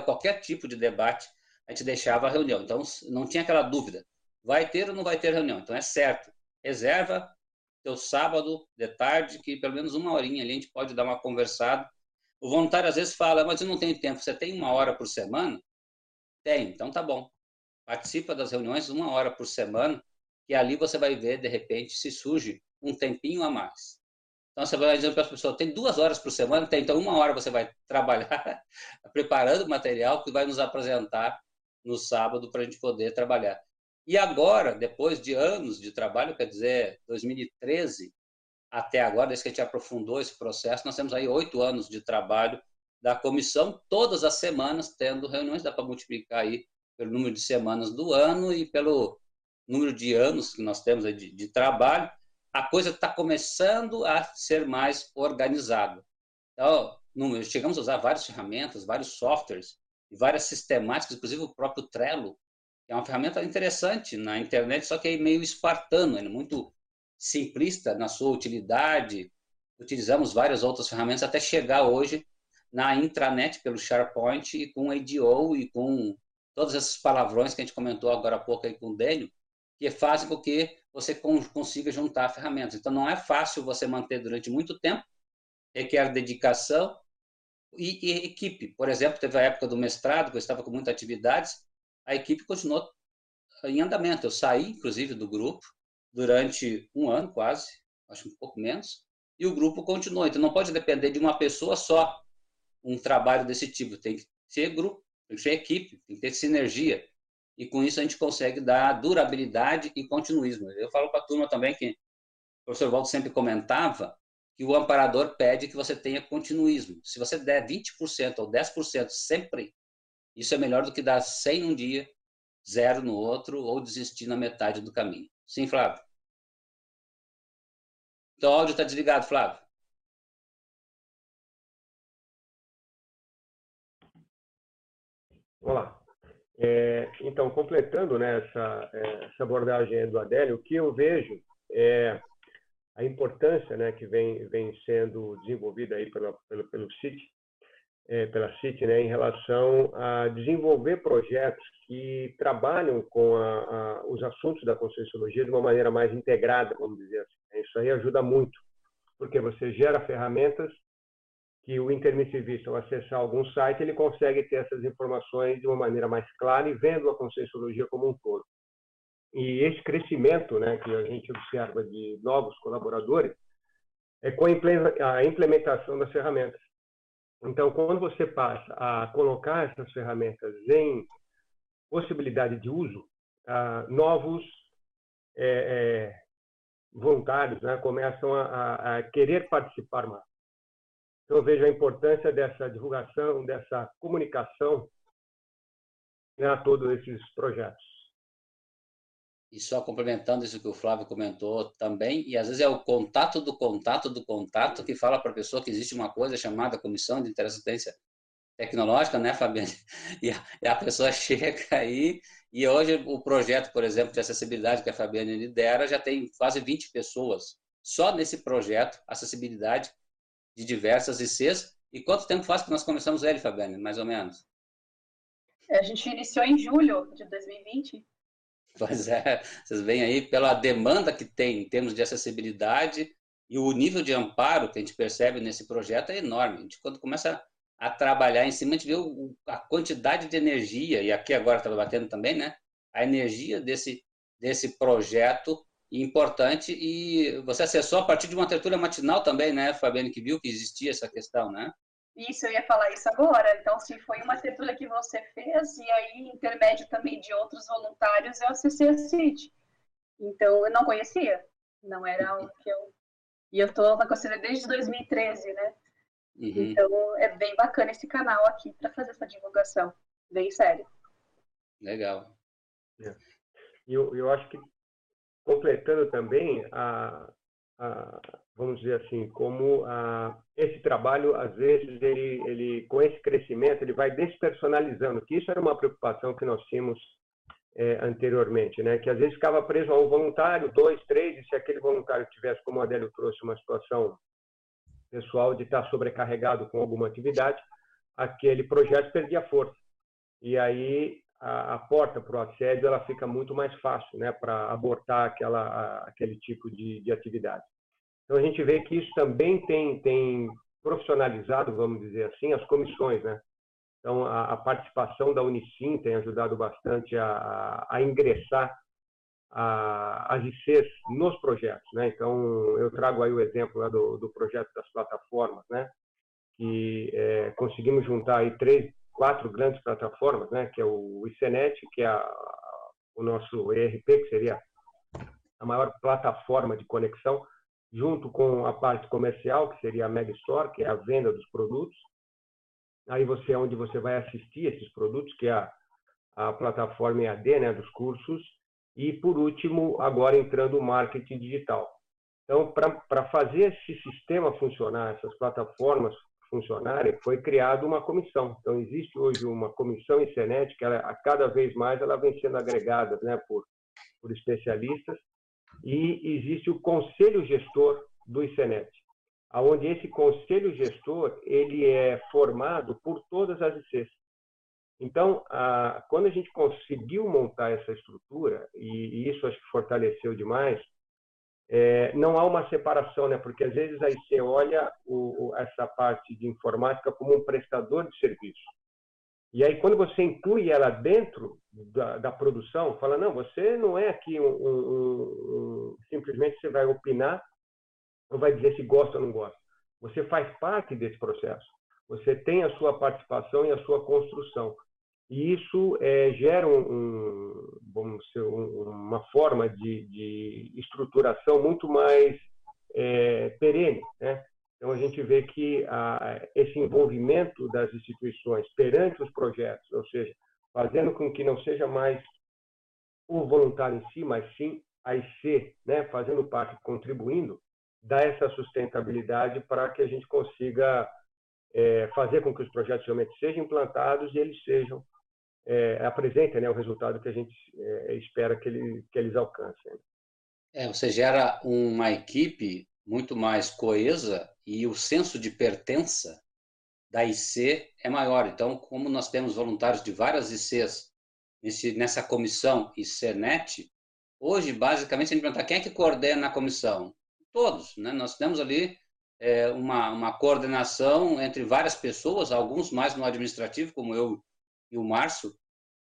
qualquer tipo de debate, a gente deixava a reunião. Então, não tinha aquela dúvida, vai ter ou não vai ter reunião. Então, é certo, reserva teu sábado de tarde, que pelo menos uma horinha ali a gente pode dar uma conversada o voluntário às vezes fala, mas eu não tenho tempo. Você tem uma hora por semana? Tem, então tá bom. Participa das reuniões uma hora por semana, e ali você vai ver, de repente, se surge um tempinho a mais. Então você vai dizer para as pessoas, tem duas horas por semana, tem, então uma hora você vai trabalhar preparando o material que vai nos apresentar no sábado para a gente poder trabalhar. E agora, depois de anos de trabalho, quer dizer, 2013, até agora, desde que a gente aprofundou esse processo, nós temos aí oito anos de trabalho da comissão, todas as semanas tendo reuniões, dá para multiplicar aí pelo número de semanas do ano e pelo número de anos que nós temos de, de trabalho, a coisa está começando a ser mais organizada. Então, chegamos a usar várias ferramentas, vários softwares várias sistemáticas, inclusive o próprio Trello, que é uma ferramenta interessante na internet, só que é meio espartano, é muito simplista na sua utilidade. Utilizamos várias outras ferramentas até chegar hoje na intranet pelo SharePoint e com ADO e com todos esses palavrões que a gente comentou agora há pouco aí com o Dênio, que fazem com que você consiga juntar ferramentas. Então, não é fácil você manter durante muito tempo, requer dedicação e, e equipe. Por exemplo, teve a época do mestrado, que eu estava com muitas atividades, a equipe continuou em andamento. Eu saí, inclusive, do grupo, durante um ano quase, acho um pouco menos, e o grupo continuou. Então não pode depender de uma pessoa só um trabalho desse tipo. Tem que ser grupo, tem que ser equipe, tem que ter sinergia. E com isso a gente consegue dar durabilidade e continuismo. Eu falo para a turma também que o professor Waldo sempre comentava que o amparador pede que você tenha continuismo. Se você der 20% ou 10% sempre, isso é melhor do que dar 100 um dia, zero no outro ou desistir na metade do caminho. Sim, Flávio. Então, o áudio está desligado, Flávio. Olá. É, então, completando né, essa, é, essa abordagem do Adélio, o que eu vejo é a importância né, que vem, vem sendo desenvolvida aí pela, pelo, pelo CIT, é, pela CIT, né, em relação a desenvolver projetos que trabalham com a, a, os assuntos da Conscienciologia de uma maneira mais integrada, vamos dizer assim. Isso aí ajuda muito, porque você gera ferramentas que o intermissivista, ao acessar algum site, ele consegue ter essas informações de uma maneira mais clara e vendo a Conscienciologia como um todo. E esse crescimento né, que a gente observa de novos colaboradores é com a implementação das ferramentas. Então, quando você passa a colocar essas ferramentas em possibilidade de uso, ah, novos é, é, voluntários né, começam a, a, querer participar mais. Então, eu vejo a importância dessa divulgação, dessa comunicação né, a todos esses projetos. E só complementando isso que o Flávio comentou também, e às vezes é o contato do contato do contato que fala para a pessoa que existe uma coisa chamada Comissão de Interassistência Tecnológica, né, Fabiane? E a, pessoa chega aí, e hoje o projeto, por exemplo, de acessibilidade que a Fabiane lidera, já tem quase 20 pessoas só nesse projeto, acessibilidade, de diversas ICs. E quanto tempo faz que nós começamos ele, Fabiane, mais ou menos? A gente iniciou em julho de 2020. Pois é, vocês veem aí pela demanda que tem em termos de acessibilidade e o nível de amparo que a gente percebe nesse projeto é enorme. A gente, quando começa a trabalhar em cima, a gente vê a quantidade de energia, e aqui agora está batendo também, né? A energia desse, desse projeto importante e você acessou a partir de uma tertúlia matinal também, né, Fabiane, que viu que existia essa questão, né? Isso, eu ia falar isso agora. Então, se foi uma tertúlia que você fez, e aí, intermédio também de outros voluntários, eu acessei a CIT. Então, eu não conhecia. Não era o que eu... E eu estou na Conselho desde 2013, né? Uhum. Então, é bem bacana esse canal aqui para fazer essa divulgação. Bem sério. Legal. É. Eu, eu acho que completando também a, vamos dizer assim, como a, esse trabalho às vezes ele, ele com esse crescimento ele vai despersonalizando, que isso era uma preocupação que nós tínhamos é, anteriormente, né? Que às vezes ficava preso a um voluntário, dois, três, e se aquele voluntário tivesse, como o Adélio trouxe, uma situação pessoal de estar sobrecarregado com alguma atividade, aquele projeto perdia força. E aí a, a porta para o assédio ela fica muito mais fácil né, para abortar aquela, a, aquele tipo de, de atividade. Então, a gente vê que isso também tem, tem profissionalizado, vamos dizer assim, as comissões. Né? Então, a, a participação da Unicim tem ajudado bastante a, a ingressar a, as ICs nos projetos. Né? Então, eu trago aí o exemplo do, do projeto das plataformas, né? que é, conseguimos juntar aí três quatro grandes plataformas, né, que é o ICNET, que é a, o nosso ERP, que seria a maior plataforma de conexão, junto com a parte comercial, que seria a Mega Store, que é a venda dos produtos. Aí você é onde você vai assistir esses produtos, que é a, a plataforma EAD, né, dos cursos. E, por último, agora entrando o marketing digital. Então, para fazer esse sistema funcionar, essas plataformas funcionarem, foi criada uma comissão. Então, existe hoje uma comissão em que ela, a cada vez mais ela vem sendo agregada né, por, por especialistas, e existe o conselho gestor do ICENET, onde esse conselho gestor ele é formado por todas as ICs. Então, a, quando a gente conseguiu montar essa estrutura, e, e isso acho que fortaleceu demais, é, não há uma separação, né? porque às vezes aí você olha o, essa parte de informática como um prestador de serviço. E aí, quando você inclui ela dentro da, da produção, fala: não, você não é aqui um, um, um, simplesmente você vai opinar ou vai dizer se gosta ou não gosta. Você faz parte desse processo. Você tem a sua participação e a sua construção. E isso é, gera um, vamos dizer, uma forma de, de, estruturação muito mais é, perene. Né? Então, a gente vê que a, esse envolvimento das instituições perante os projetos, ou seja, fazendo com que não seja mais o voluntário em si, mas sim a IC, né, fazendo parte, contribuindo, dá essa sustentabilidade para que a gente consiga é, fazer com que os projetos realmente sejam implantados e eles sejam é, né, o resultado que a gente é, espera que, ele, que eles alcancem. É, você gera uma equipe muito mais coesa e o senso de pertença da IC é maior. Então, como nós temos voluntários de várias ICs nesse, nessa comissão ICNet, hoje, basicamente, a gente pergunta quem é que coordena a comissão? Todos. Né? Nós temos ali é, uma, uma coordenação entre várias pessoas, alguns mais no administrativo, como eu e o Márcio,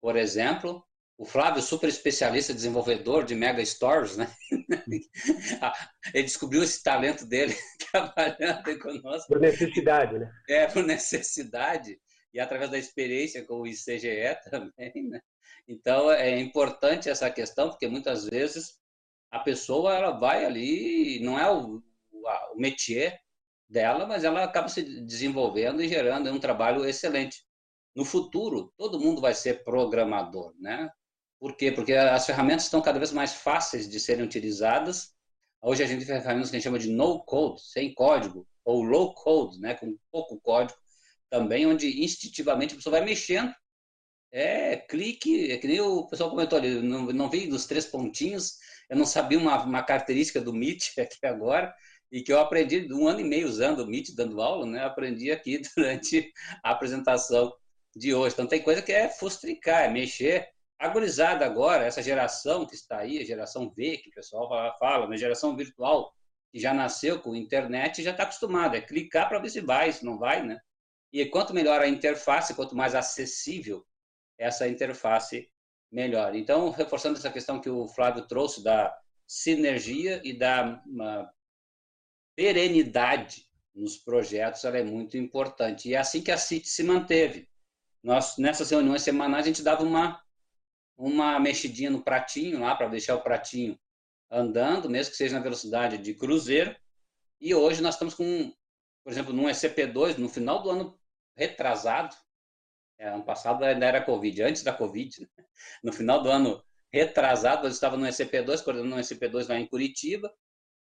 por exemplo, o Flávio, super especialista, desenvolvedor de mega stores, né? Ele descobriu esse talento dele trabalhando conosco. Por necessidade, né? É, por necessidade e através da experiência com o ICGE também, né? Então, é importante essa questão, porque muitas vezes a pessoa ela vai ali, não é o, o métier dela, mas ela acaba se desenvolvendo e gerando um trabalho excelente. No futuro, todo mundo vai ser programador, né? Por quê? Porque as ferramentas estão cada vez mais fáceis de serem utilizadas. Hoje a gente tem ferramentas que a gente chama de no code, sem código, ou low code, né, com pouco código, também onde instintivamente a pessoa vai mexendo. É, clique, é que nem o pessoal comentou ali, não, não vi dos três pontinhos, eu não sabia uma, uma característica do Meet aqui agora, e que eu aprendi um ano e meio usando o Meet, dando aula, né? Aprendi aqui durante a apresentação de hoje. Então, tem coisa que é fustricar, é mexer. Agorizada agora, essa geração que está aí, a geração V, que o pessoal fala, né? geração virtual, que já nasceu com internet, já está acostumada. É clicar para ver se vai, se não vai, né? E quanto melhor a interface, quanto mais acessível essa interface, melhor. Então, reforçando essa questão que o Flávio trouxe da sinergia e da perenidade nos projetos, ela é muito importante. E é assim que a CIT se manteve. Nós, nessas reuniões semanais, a gente dava uma, uma mexidinha no pratinho lá, para deixar o pratinho andando, mesmo que seja na velocidade de cruzeiro. E hoje nós estamos com, por exemplo, num SCP-2, no final do ano retrasado, é, ano passado ainda era Covid, antes da Covid, né? no final do ano retrasado, eu estava no SCP-2, coordenando um SCP-2 lá em Curitiba,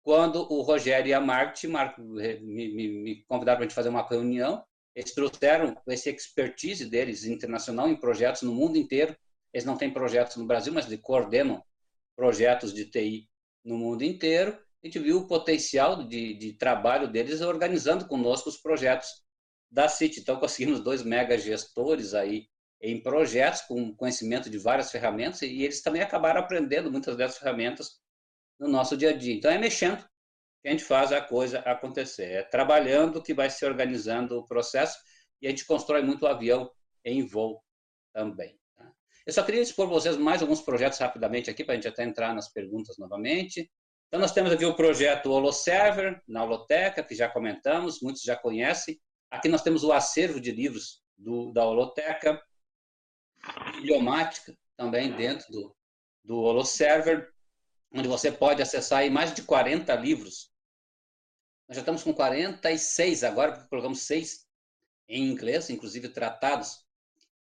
quando o Rogério e a Marte me, me, me convidaram para a gente fazer uma reunião, eles trouxeram esse expertise deles internacional em projetos no mundo inteiro. Eles não têm projetos no Brasil, mas eles coordenam projetos de TI no mundo inteiro. A gente viu o potencial de, de trabalho deles organizando conosco os projetos da CIT. Então, conseguimos dois mega gestores aí em projetos com conhecimento de várias ferramentas e eles também acabaram aprendendo muitas dessas ferramentas no nosso dia a dia. Então, é mexendo que a gente faz a coisa acontecer. É trabalhando que vai se organizando o processo e a gente constrói muito avião em voo também. Tá? Eu só queria expor vocês mais alguns projetos rapidamente aqui, para a gente até entrar nas perguntas novamente. Então, nós temos aqui o projeto HoloServer, na Holoteca, que já comentamos, muitos já conhecem. Aqui nós temos o acervo de livros do, da Holoteca, bibliomática também dentro do, do HoloServer, onde você pode acessar mais de 40 livros nós já estamos com 46 agora, porque colocamos seis em inglês, inclusive tratados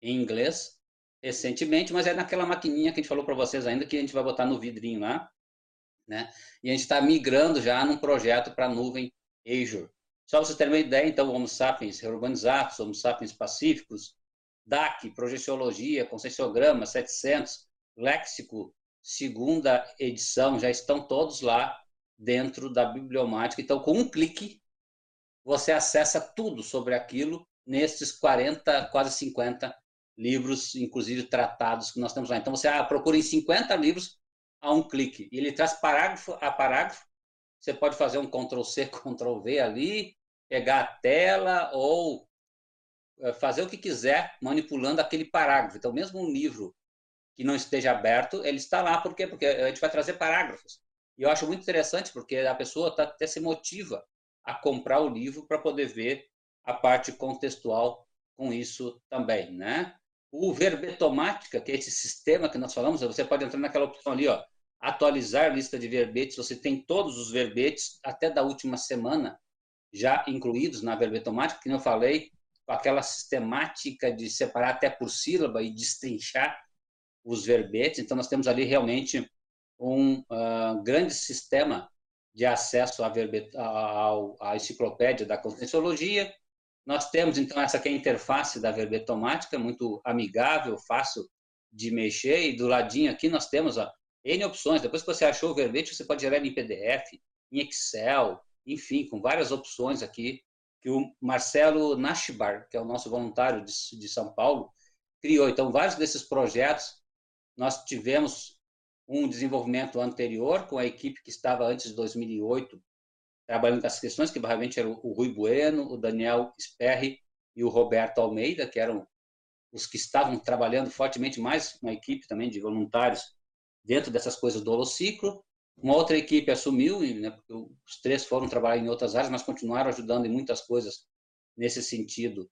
em inglês recentemente, mas é naquela maquininha que a gente falou para vocês ainda, que a gente vai botar no vidrinho lá, né? E a gente está migrando já num projeto para a nuvem Azure. Só para vocês terem uma ideia, então, Homo sapiens urbanizados, Homo sapiens pacíficos, DAC, projeciologia, conscienciograma 700, léxico, segunda edição, já estão todos lá dentro da bibliomática. Então, com um clique, você acessa tudo sobre aquilo nesses 40, quase 50 livros, inclusive tratados que nós temos lá. Então, você ah, procura em 50 livros a um clique. E ele traz parágrafo a parágrafo. Você pode fazer um Ctrl-C, Ctrl-V ali, pegar a tela ou eh, fazer o que quiser manipulando aquele parágrafo. Então, mesmo um livro que não esteja aberto, ele está lá. Por quê? Porque a gente vai trazer parágrafos. E eu acho muito interessante porque a pessoa tá, até se motiva a comprar o livro para poder ver a parte contextual com isso também, né? O verbetomática, que é esse sistema que nós falamos, você pode entrar naquela opção ali, ó, atualizar lista de verbetes, você tem todos os verbetes até da última semana já incluídos na verbetomática, que eu falei, com aquela sistemática de separar até por sílaba e destrinchar os verbetes. Então nós temos ali realmente um uh, grande sistema de acesso à, enciclopédia da Conscienciologia Nós temos, então, essa aqui é a interface da verbetomática, muito amigável, fácil de mexer, e do ladinho aqui nós temos ó, N opções. Depois que você achou o verbete, você pode gerar ele em PDF, em Excel, enfim, com várias opções aqui, que o Marcelo Nashbar, que é o nosso voluntário de, de São Paulo, criou. Então, vários desses projetos, nós tivemos um desenvolvimento anterior com a equipe que estava antes de 2008 trabalhando com essas questões, que provavelmente era o Rui Bueno, o Daniel Sperry e o Roberto Almeida, que eram os que estavam trabalhando fortemente, mais uma equipe também de voluntários dentro dessas coisas do holociclo. Uma outra equipe assumiu, né, porque os três foram trabalhar em outras áreas, mas continuaram ajudando em muitas coisas nesse sentido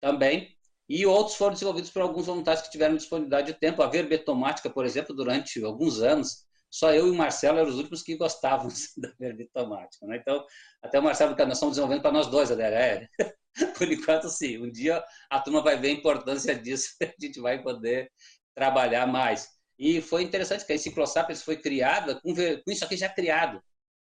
também. E outros foram desenvolvidos por alguns voluntários que tiveram disponibilidade de tempo. A verbetomática, por exemplo, durante alguns anos, só eu e o Marcelo eram os últimos que gostavam da verbetomática. Né? Então, até o Marcelo, nós estamos desenvolvendo para nós dois, Adélia. É, por enquanto, sim. Um dia a turma vai ver a importância disso, a gente vai poder trabalhar mais. E foi interessante que a Enciclosapiens foi criada com, com isso aqui já criado,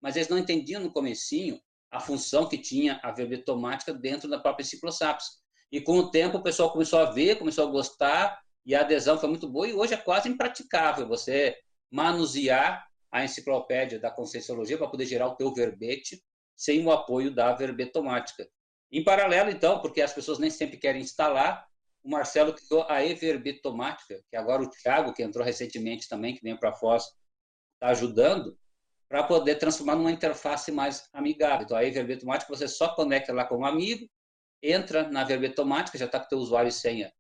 mas eles não entendiam no comecinho a função que tinha a verbetomática dentro da própria Enciclosapiens. E com o tempo o pessoal começou a ver, começou a gostar, e a adesão foi muito boa, e hoje é quase impraticável você manusear a enciclopédia da Conscienciologia para poder gerar o teu verbete sem o apoio da verbetomática. Em paralelo, então, porque as pessoas nem sempre querem instalar, o Marcelo criou a Everbetomática, que agora o Thiago, que entrou recentemente também, que vem para a Foz, está ajudando, para poder transformar numa interface mais amigável. Então, a Everbetomática, você só conecta lá com um amigo, entra na Verbetomática, já está com o teu usuário e senha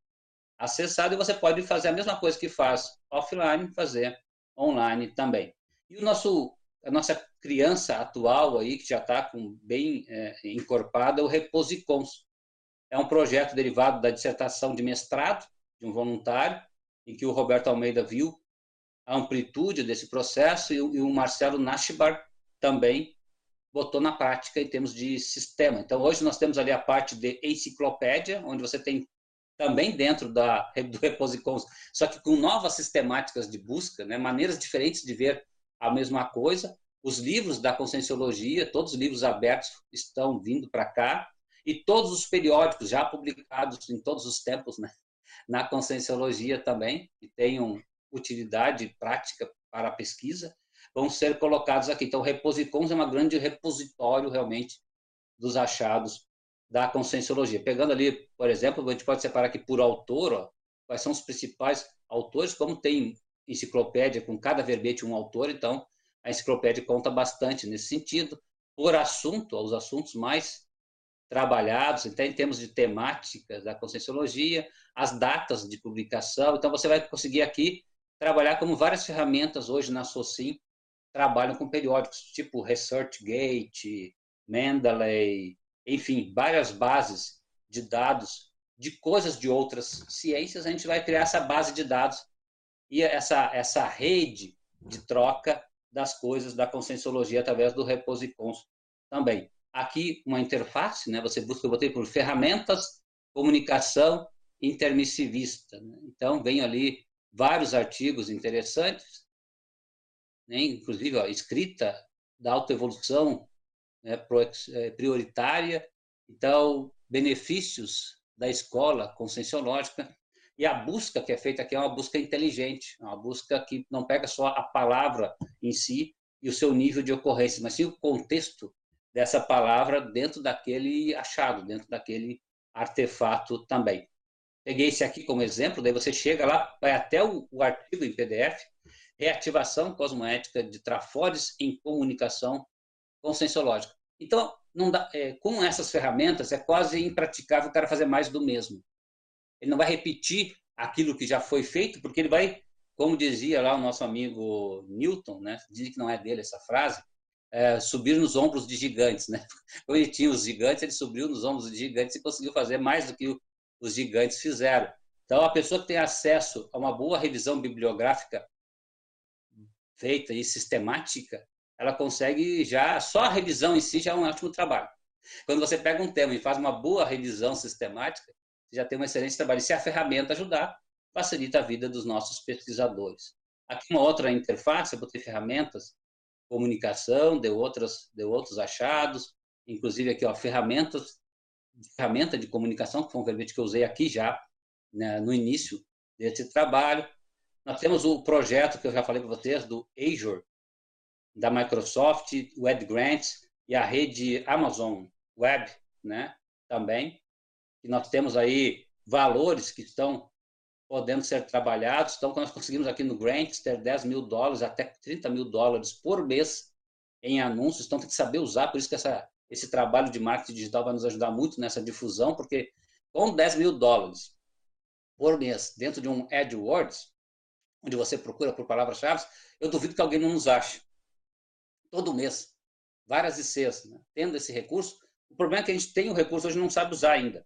acessado, e você pode fazer a mesma coisa que faz offline, fazer online também. E o nosso, a nossa criança atual aí, que já está bem é, encorpada, é o Reposicons. É um projeto derivado da dissertação de mestrado de um voluntário, em que o Roberto Almeida viu a amplitude desse processo e, e o Marcelo Nashbar também botou na prática em termos de sistema. Então, hoje nós temos ali a parte de enciclopédia, onde você tem também dentro da, do Reposicons, só que com novas sistemáticas de busca, né, maneiras diferentes de ver a mesma coisa. Os livros da Conscienciologia, todos os livros abertos estão vindo para cá, e todos os periódicos já publicados em todos os tempos né, na Conscienciologia também, que tenham utilidade prática para a pesquisa, vão ser colocados aqui. Então, o Reposicons é um grande repositório, realmente, dos achados da conscienciologia. Pegando ali, por exemplo, a gente pode separar aqui por autor, ó, quais são os principais autores, como tem enciclopédia com cada verbete um autor, então a enciclopédia conta bastante nesse sentido. Por assunto, os assuntos mais trabalhados, então em termos de temática da conscienciologia, as datas de publicação, então você vai conseguir aqui trabalhar como várias ferramentas hoje na SOCIM trabalham com periódicos, tipo ResearchGate, Mendeley, enfim, várias bases de dados de coisas de outras ciências, a gente vai criar essa base de dados e essa, essa rede de troca das coisas da conscienciologia através do Reposicons também. Aqui, uma interface, né? você busca, eu botei por ferramentas, comunicação intermissivista. Né? Então, vem ali vários artigos interessantes, né? inclusive ó, escrita da autoevolução né, é, prioritária, então, benefícios da escola conscienciológica, e a busca que é feita aqui é uma busca inteligente, uma busca que não pega só a palavra em si e o seu nível de ocorrência, mas sim o contexto dessa palavra dentro daquele achado, dentro daquele artefato também. Peguei esse aqui como exemplo, daí você chega lá, vai até o, o artigo em PDF, reativação cosmoética de trafores em comunicação conscienciológica. Então, dá, é, com essas ferramentas, é quase impraticável o cara fazer mais do mesmo. Ele não vai repetir aquilo que já foi feito, porque ele vai, como dizia lá o nosso amigo Newton, né? Dizem que não é dele essa frase, é, subir nos ombros de gigantes, né? Quando ele tinha os gigantes, ele subiu nos ombros de gigantes e conseguiu fazer mais do que os gigantes fizeram. Então, a pessoa que tem acesso a uma boa revisão bibliográfica feita e sistemática, ela consegue já, só a revisão em si já é um ótimo trabalho. Quando você pega um tema e faz uma boa revisão sistemática, já tem um excelente trabalho. E se a ferramenta ajudar, facilita a vida dos nossos pesquisadores. Aqui uma outra interface, eu botei ferramentas, comunicação, deu, outras, deu outros achados, inclusive aqui, ó, ferramentas ferramenta de comunicação, que foi um verbete que eu usei aqui já, né, no início desse trabalho. Nós temos o projeto que eu já falei para vocês, do Azure, da Microsoft, o Ed Grants e a rede Amazon Web, né, também. E nós temos aí valores que estão podendo ser trabalhados. Então, nós conseguimos aqui no Grants ter 10 mil dólares até 30 mil dólares por mês em anúncios. Então, tem que saber usar. Por isso que essa, esse trabalho de marketing digital vai nos ajudar muito nessa difusão, porque com 10 mil dólares por mês dentro de um AdWords, onde você procura por palavras-chave, eu duvido que alguém não nos ache. Todo mês, várias ICs, né? tendo esse recurso. O problema é que a gente tem o recurso, hoje não sabe usar ainda.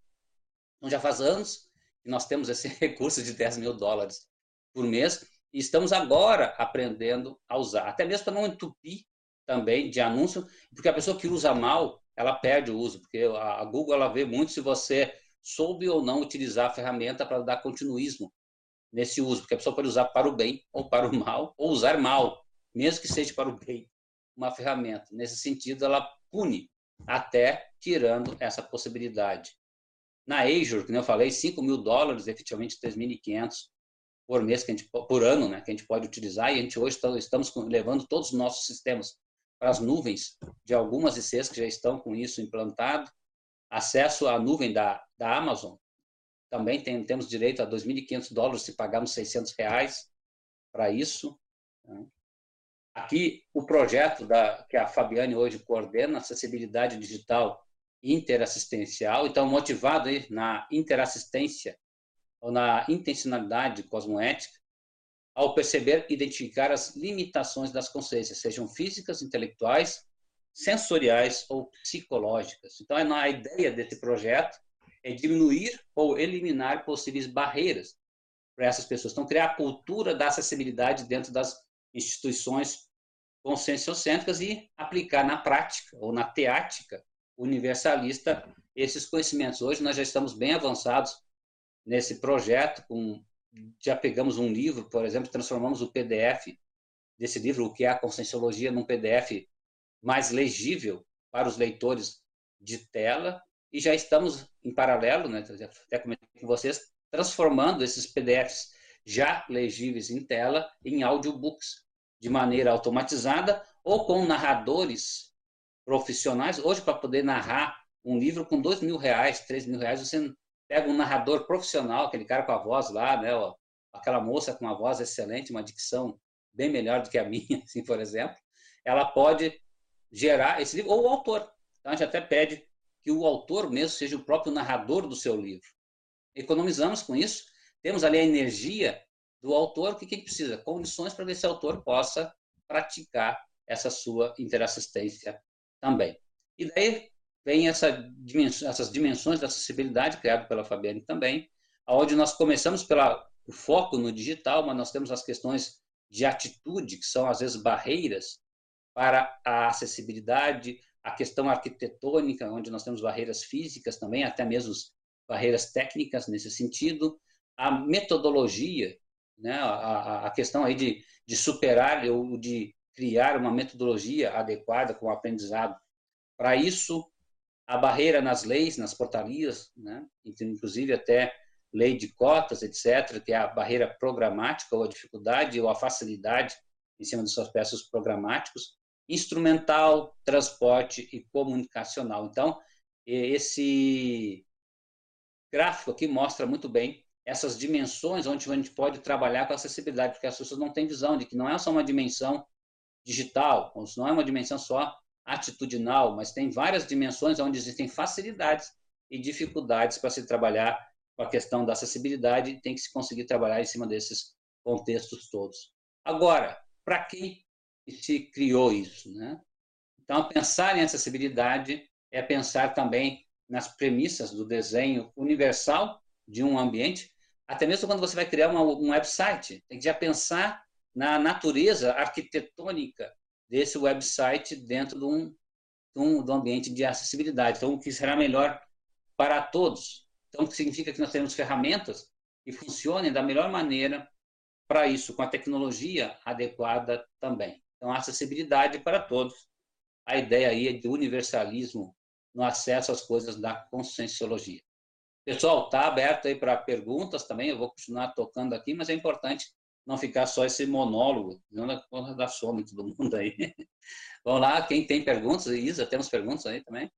Então, já faz anos que nós temos esse recurso de 10 mil dólares por mês e estamos agora aprendendo a usar, até mesmo para não entupir também de anúncio, porque a pessoa que usa mal, ela perde o uso, porque a Google ela vê muito se você soube ou não utilizar a ferramenta para dar continuismo nesse uso, porque a pessoa pode usar para o bem ou para o mal, ou usar mal, mesmo que seja para o bem, uma ferramenta. Nesse sentido, ela pune até tirando essa possibilidade. Na Azure, que eu falei, 5 mil dólares, efetivamente 3.500 por mês, que a gente, por ano, né, que a gente pode utilizar, e a gente hoje está, estamos levando todos os nossos sistemas para as nuvens de algumas ICs que já estão com isso implantado, acesso à nuvem da, da Amazon, também tem, temos direito a 2.500 dólares se pagarmos 600 reais para isso. Né. Aqui, o projeto da, que a Fabiane hoje coordena, acessibilidade digital interassistencial, então motivado aí na interassistência ou na intencionalidade cosmoética, ao perceber e identificar as limitações das consciências, sejam físicas, intelectuais, sensoriais ou psicológicas. Então, a ideia desse projeto é diminuir ou eliminar possíveis barreiras para essas pessoas. Então, criar a cultura da acessibilidade dentro das instituições conscienciocêntricas e aplicar na prática ou na teática universalista esses conhecimentos. Hoje nós já estamos bem avançados nesse projeto, com, já pegamos um livro, por exemplo, transformamos o PDF desse livro, o que é a Conscienciologia, num PDF mais legível para os leitores de tela, e já estamos em paralelo, né, até comentei com vocês, transformando esses PDFs já legíveis em tela em audiobooks de maneira automatizada ou com narradores profissionais. Hoje, para poder narrar um livro com dois mil reais, três mil reais, você pega um narrador profissional, aquele cara com a voz lá, né? Ó, aquela moça com uma voz excelente, uma dicção bem melhor do que a minha, assim, por exemplo, ela pode gerar esse livro, ou o autor. Então, a gente até pede que o autor mesmo seja o próprio narrador do seu livro. Economizamos com isso, temos ali a energia do autor, o que, ele precisa? Condições para que esse autor possa praticar essa sua interassistência também. E daí vem essa dimensão, essas dimensões da acessibilidade criado pela Fabiane também, onde nós começamos pelo foco no digital, mas nós temos as questões de atitude, que são às vezes barreiras para a acessibilidade, a questão arquitetônica, onde nós temos barreiras físicas também, até mesmo barreiras técnicas nesse sentido, a metodologia, né, a, a questão aí de, de superar ou de criar uma metodologia adequada com o aprendizado. Para isso, a barreira nas leis, nas portarias, né? inclusive até lei de cotas, etc., que é a barreira programática, ou a dificuldade, ou a facilidade em cima dos processos programáticos, instrumental, transporte e comunicacional. Então, esse gráfico aqui mostra muito bem essas dimensões onde a gente pode trabalhar com acessibilidade, porque as pessoas não têm visão de que não é só uma dimensão digital, não é uma dimensão só atitudinal, mas tem várias dimensões onde existem facilidades e dificuldades para se trabalhar com a questão da acessibilidade, tem que se conseguir trabalhar em cima desses contextos todos. Agora, para quem se criou isso, né? Então, pensar em acessibilidade é pensar também nas premissas do desenho universal de um ambiente, até mesmo quando você vai criar uma, um website, tem que já pensar na natureza arquitetônica desse website dentro de um, de um, de um ambiente de acessibilidade. Então, o que será melhor para todos. Então, significa que nós temos ferramentas que funcionem da melhor maneira para isso, com a tecnologia adequada também. Então, acessibilidade para todos. A ideia aí é de universalismo no acesso às coisas da conscienciologia. Pessoal, está aberto aí para perguntas também, eu vou continuar tocando aqui, mas é importante não ficar só esse monólogo, não da fome todo mundo aí. Vamos lá, quem tem perguntas? Isa, temos perguntas aí também?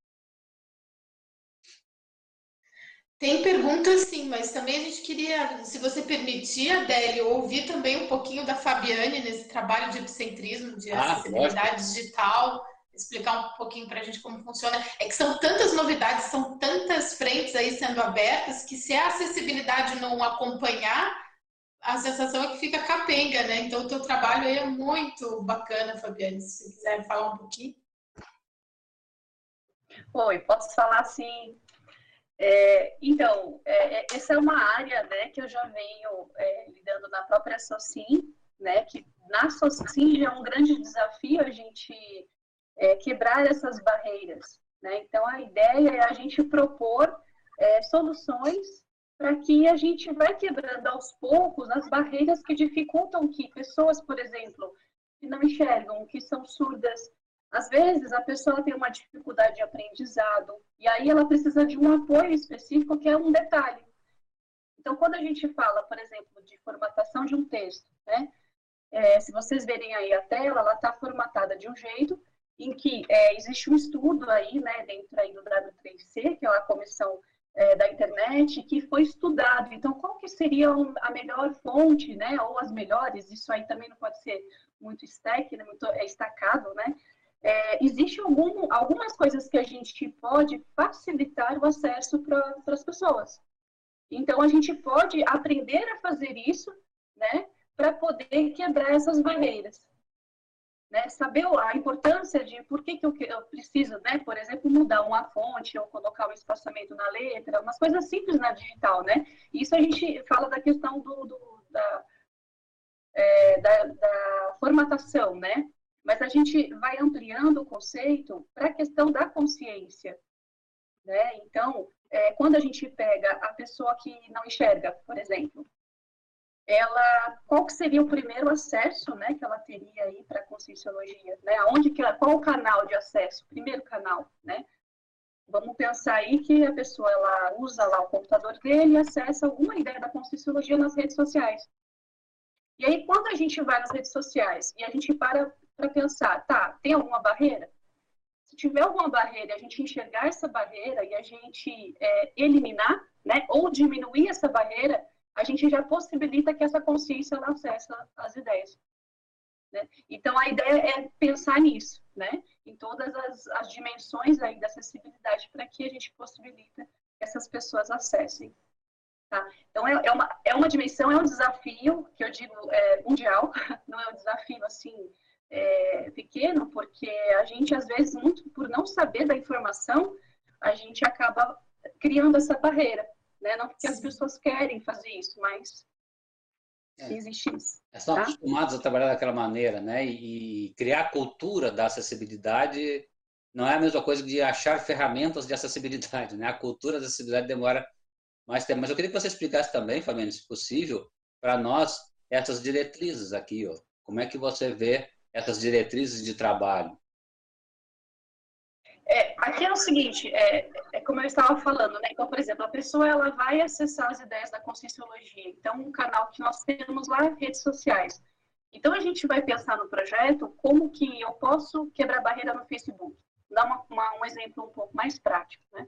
Tem perguntas sim, mas também a gente queria, se você permitir, Adélio, ouvir também um pouquinho da Fabiane nesse trabalho de epicentrismo, de ah, acessibilidade lógico. digital, explicar um pouquinho para a gente como funciona. É que são tantas novidades, são tantas frentes aí sendo abertas, que se a acessibilidade não acompanhar, a sensação é que fica capenga, né? Então, o teu trabalho aí é muito bacana, Fabiane, se você quiser falar um pouquinho. Oi, posso falar sim. É, então, é, é, essa é uma área né, que eu já venho é, lidando na própria Socim, né, que na Socim já é um grande desafio a gente é, quebrar essas barreiras. Né? Então, a ideia é a gente propor é, soluções para que a gente vai quebrando aos poucos as barreiras que dificultam que pessoas, por exemplo, que não enxergam, que são surdas, às vezes a pessoa tem uma dificuldade de aprendizado e aí ela precisa de um apoio específico que é um detalhe. Então, quando a gente fala, por exemplo, de formatação de um texto, né? É, se vocês verem aí a tela, ela está formatada de um jeito em que é, existe um estudo aí, né, dentro aí do W3C, que é a comissão é, da internet, que foi estudado. Então, qual que seria a melhor fonte, né, ou as melhores? Isso aí também não pode ser muito stack, né, muito é, estacado, né? É, existe algum, algumas coisas que a gente pode facilitar o acesso para as pessoas. Então, a gente pode aprender a fazer isso, né, para poder quebrar essas barreiras. Né? Saber a importância de por que, que eu, eu, preciso, né, por exemplo, mudar uma fonte ou colocar um espaçamento na letra, umas coisas simples na digital, né? Isso a gente fala da questão do, do da, é, da, da formatação, né? Mas a gente vai ampliando o conceito para a questão da consciência. Né? Então, é, quando a gente pega a pessoa que não enxerga, por exemplo, ela, qual que seria o primeiro acesso, né, que ela teria aí para a conscienciologia, né? Aonde que ela, qual o canal de acesso? Primeiro canal, né? Vamos pensar aí que a pessoa ela usa lá o computador dele e acessa alguma ideia da conscienciologia nas redes sociais. E aí, quando a gente vai nas redes sociais e a gente para para pensar, tá, tem alguma barreira? Se tiver alguma barreira, a gente enxergar essa barreira e a gente é, eliminar, né, ou diminuir essa barreira, a gente já possibilita que essa consciência acesse as ideias. Né? Então, a ideia é pensar nisso, né? em todas as, as dimensões aí da acessibilidade para que a gente possibilita que essas pessoas acessem. Tá? Então, é, é, uma, é uma dimensão, é um desafio, que eu digo é, mundial, não é um desafio assim é, pequeno, porque a gente, às vezes, muito por não saber da informação, a gente acaba criando essa barreira, né? Não porque Sim. as pessoas querem fazer isso, mas é. existe isso. Estão tá? acostumados a trabalhar daquela maneira, né? E, e criar a cultura da acessibilidade não é a mesma coisa de achar ferramentas de acessibilidade, né? A cultura da acessibilidade demora mais tempo. Mas eu queria que você explicasse também, Fabiano, se possível, para nós, essas diretrizes aqui, ó. Como é que você vê essas diretrizes de trabalho? É, aqui é o seguinte, é, é, como eu estava falando, né? Então, por exemplo, a pessoa ela vai acessar as ideias da conscienciologia. Então, um canal que nós temos lá é redes sociais. Então, a gente vai pensar no projeto como que eu posso quebrar barreira no Facebook. Dar uma, uma, um exemplo um pouco mais prático, né?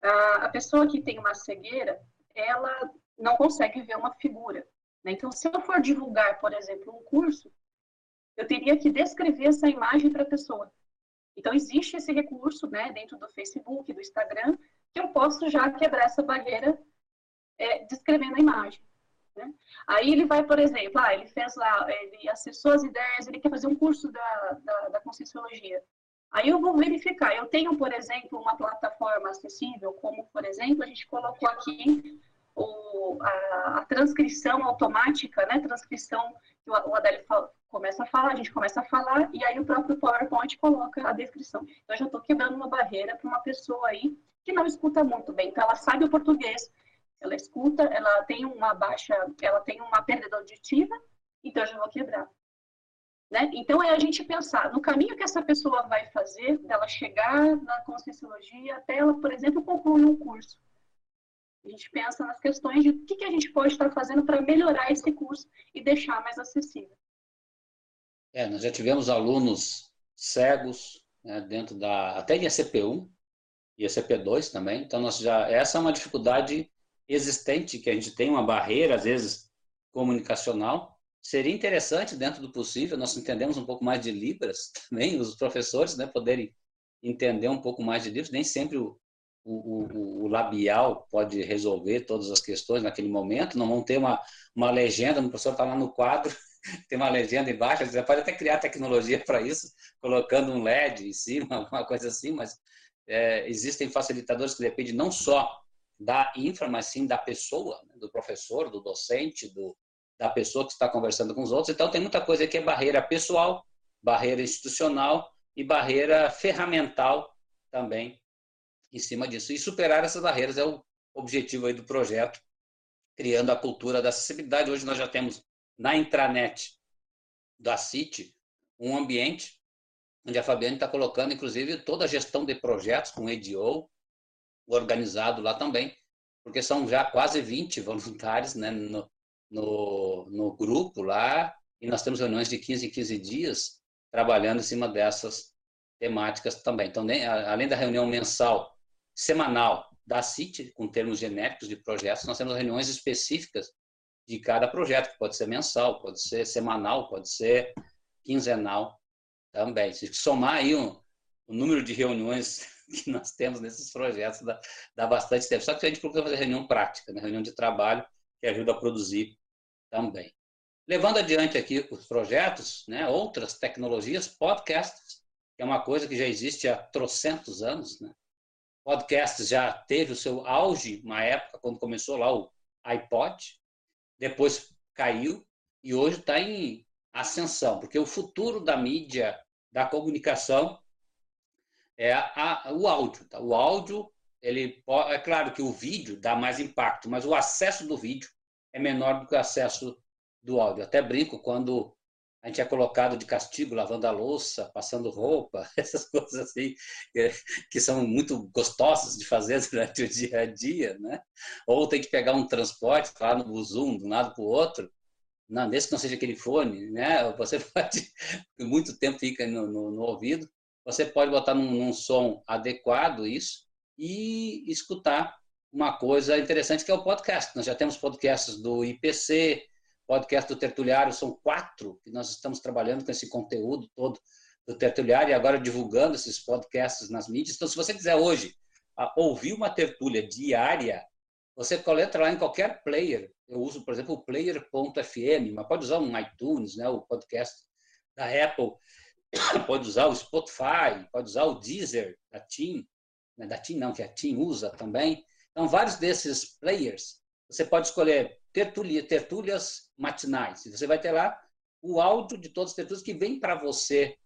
A, a pessoa que tem uma cegueira, ela não consegue ver uma figura. Né? Então, se eu for divulgar, por exemplo, um curso, eu teria que descrever essa imagem para a pessoa. Então, existe esse recurso né, dentro do Facebook, do Instagram, que eu posso já quebrar essa barreira é, descrevendo a imagem. Né? Aí ele vai, por exemplo, ah, ele fez lá, ele acessou as ideias, ele quer fazer um curso da, da, da Conscienciologia. Aí eu vou verificar. Eu tenho, por exemplo, uma plataforma acessível, como, por exemplo, a gente colocou aqui o, a, a, transcrição automática, né? Transcrição que o, o Adélio começa a falar, a gente começa a falar, e aí o próprio PowerPoint coloca a descrição. Então, eu já estou quebrando uma barreira para uma pessoa aí que não escuta muito bem. Então, ela sabe o português, ela escuta, ela tem uma baixa, ela tem uma perda auditiva, então eu já vou quebrar. Né? Então, é a gente pensar no caminho que essa pessoa vai fazer, dela chegar na Conscienciologia, até ela, por exemplo, concluir um curso. A gente pensa nas questões de o que, que a gente pode estar fazendo para melhorar esse curso e deixar mais acessível. É, nós já tivemos alunos cegos né, dentro da até de ECP1 e ECP2 também. Então nós já essa é uma dificuldade existente que a gente tem uma barreira às vezes comunicacional seria interessante, dentro do possível, nós entendemos um pouco mais de Libras também, os professores né, poderem entender um pouco mais de Libras. Nem sempre o, o, o, o, labial pode resolver todas as questões naquele momento. Não vão ter uma, uma legenda, o professor está lá no quadro, tem uma legenda embaixo, você pode até criar tecnologia para isso, colocando um LED em cima, alguma coisa assim, mas é, existem facilitadores que dependem não só da infra, mas sim da pessoa, né, do professor, do docente, do, da pessoa que está conversando com os outros. Então, tem muita coisa que é barreira pessoal, barreira institucional e barreira ferramental também em cima disso. E superar essas barreiras é o objetivo aí do projeto, criando a cultura da acessibilidade. Hoje nós já temos na intranet da CIT um ambiente onde a Fabiane está colocando, inclusive, toda a gestão de projetos com EDO, organizado lá também, porque são já quase 20 voluntários né, no, no, no grupo lá e nós temos reuniões de 15 em 15 dias trabalhando em cima dessas temáticas também. Então, além da reunião mensal, semanal da CIT, com termos genéricos de projetos, nós temos reuniões específicas de cada projeto, que pode ser mensal, pode ser semanal, pode ser quinzenal também. Se somar aí o, o número de reuniões que nós temos nesses projetos, dá, dá bastante tempo. Só que a gente procura fazer reunião prática, né? reunião de trabalho, que ajuda a produzir também. Levando adiante aqui os projetos, né, outras tecnologias, podcasts, que é uma coisa que já existe há trocentos anos. Né? Podcasts já teve o seu auge, uma época, quando começou lá o iPod, depois caiu e hoje está em ascensão, porque o futuro da mídia, da comunicação, é a, o áudio. Tá? O áudio, ele é claro que o vídeo dá mais impacto, mas o acesso do vídeo é menor do que o acesso do áudio. Até brinco quando a gente é colocado de castigo lavando a louça, passando roupa, essas coisas assim que, são muito gostosas de fazer durante o dia a dia, né? Ou tem que pegar um transporte lá no Zoom, de um lado para o outro, não, desde que não seja aquele fone, né? Você pode, muito tempo fica no, no, no ouvido, você pode botar num, num som adequado isso e escutar uma coisa interessante que é o podcast. Nós já temos podcasts do IPC, podcast do Tertuliário, são quatro que nós estamos trabalhando com esse conteúdo todo do Tertuliário e agora divulgando esses podcasts nas mídias. Então, se você quiser hoje ouvir uma tertúlia diária, você entra lá em qualquer player. Eu uso, por exemplo, o player.fm, mas pode usar um iTunes, né, o podcast da Apple, pode usar o Spotify, pode usar o Deezer da TIM, né, da TIM não, que a TIM usa também. Então, vários desses players, você pode escolher tertulia, tertúlias matinais. E você vai ter lá o áudio de todas as tertúlias que vem para você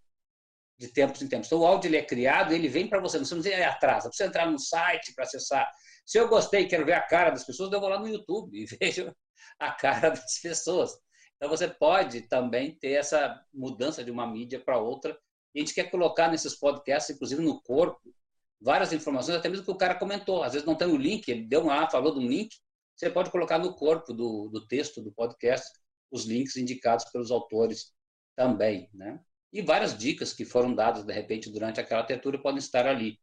de tempos em tempos. Então, o áudio ele é criado, ele vem para você, não precisa ir atrás, precisa entrar no site para acessar. Se eu gostei, quero ver a cara das pessoas, eu vou lá no YouTube e vejo a cara das pessoas. Então, você pode também ter essa mudança de uma mídia para outra. E a gente quer colocar nesses podcasts, inclusive no corpo, várias informações, até mesmo que o cara comentou. Às vezes não tem o link, ele deu uma, falou de um link, você pode colocar no corpo do, do texto do podcast os links indicados pelos autores também, né? E várias dicas que foram dadas, de repente, durante aquela tertúlia podem estar ali.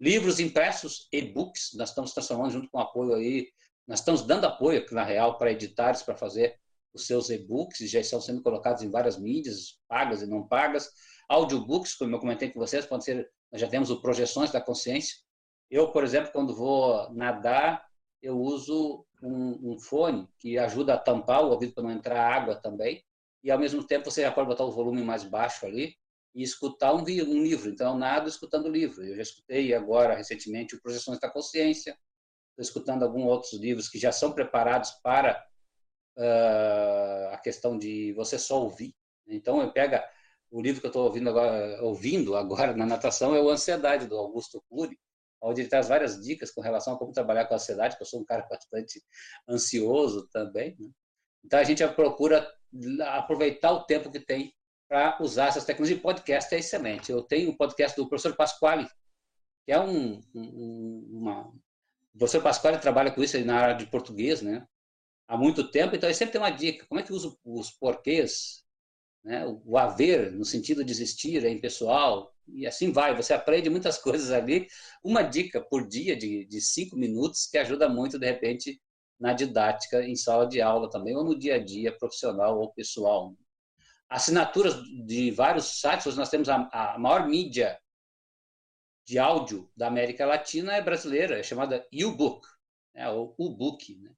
Livros impressos, e-books, nós estamos transformando junto com apoio aí, nós estamos dando apoio, na real, para editares para fazer os seus e-books, já estão sendo colocados em várias mídias, pagas e não pagas. Audiobooks, como eu comentei com vocês, pode ser nós já temos o Projeções da Consciência. Eu, por exemplo, quando vou nadar, eu uso um, um fone que ajuda a tampar o ouvido para não entrar água também. E, ao mesmo tempo, você já pode botar o volume mais baixo ali e escutar um, um livro. Então, eu nado escutando livro. Eu já escutei agora, recentemente, o Projeções da Consciência. Estou escutando alguns outros livros que já são preparados para uh, a questão de você só ouvir. Então, eu pego o livro que eu estou ouvindo agora, ouvindo agora na natação é o Ansiedade, do Augusto Cury, onde ele traz várias dicas com relação a como trabalhar com a ansiedade, que eu sou um cara bastante ansioso também. Né? Então, a gente procura aproveitar o tempo que tem para usar essas tecnologias. E podcast é excelente. Eu tenho o um podcast do professor Pasquale, que é um, um uma... O professor Pasquale trabalha com isso na área de português, né? Há muito tempo, então ele sempre tem uma dica. Como é que usa os porquês, né? o haver, no sentido de existir, é impessoal, e assim vai. Você aprende muitas coisas ali. Uma dica por dia de, de cinco minutos que ajuda muito, de repente, na didática em sala de aula também, ou no dia a dia profissional ou pessoal. Assinaturas de vários sites, nós temos a, a maior mídia de áudio da América Latina é brasileira, é chamada U-Book, né, ou U-Book. Né?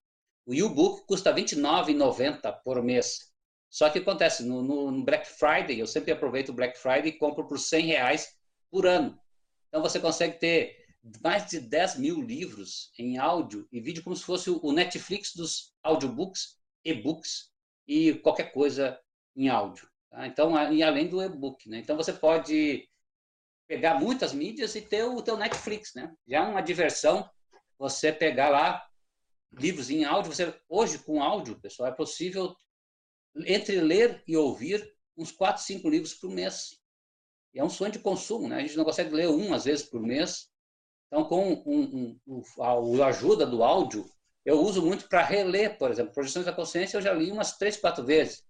O U-Book custa R$ 29,90 por mês. Só que acontece, no, no, Black Friday, eu sempre aproveito o Black Friday e compro por 100 reais por ano. Então você consegue ter mais de 10 mil livros em áudio e vídeo, como se fosse o Netflix dos audiobooks, e-books e qualquer coisa em áudio. Tá? Então, e além do e-book. Né? Então você pode pegar muitas mídias e ter o teu Netflix. Né? Já é uma diversão você pegar lá livros em áudio. Você, hoje, com áudio, pessoal, é possível entre ler e ouvir uns 4, 5 livros por mês. É um sonho de consumo, né? A gente não consegue ler um, às vezes, por mês. Então, com um, um, um, a ajuda do áudio, eu uso muito para reler, por exemplo. Projeções da Consciência eu já li umas três, quatro vezes.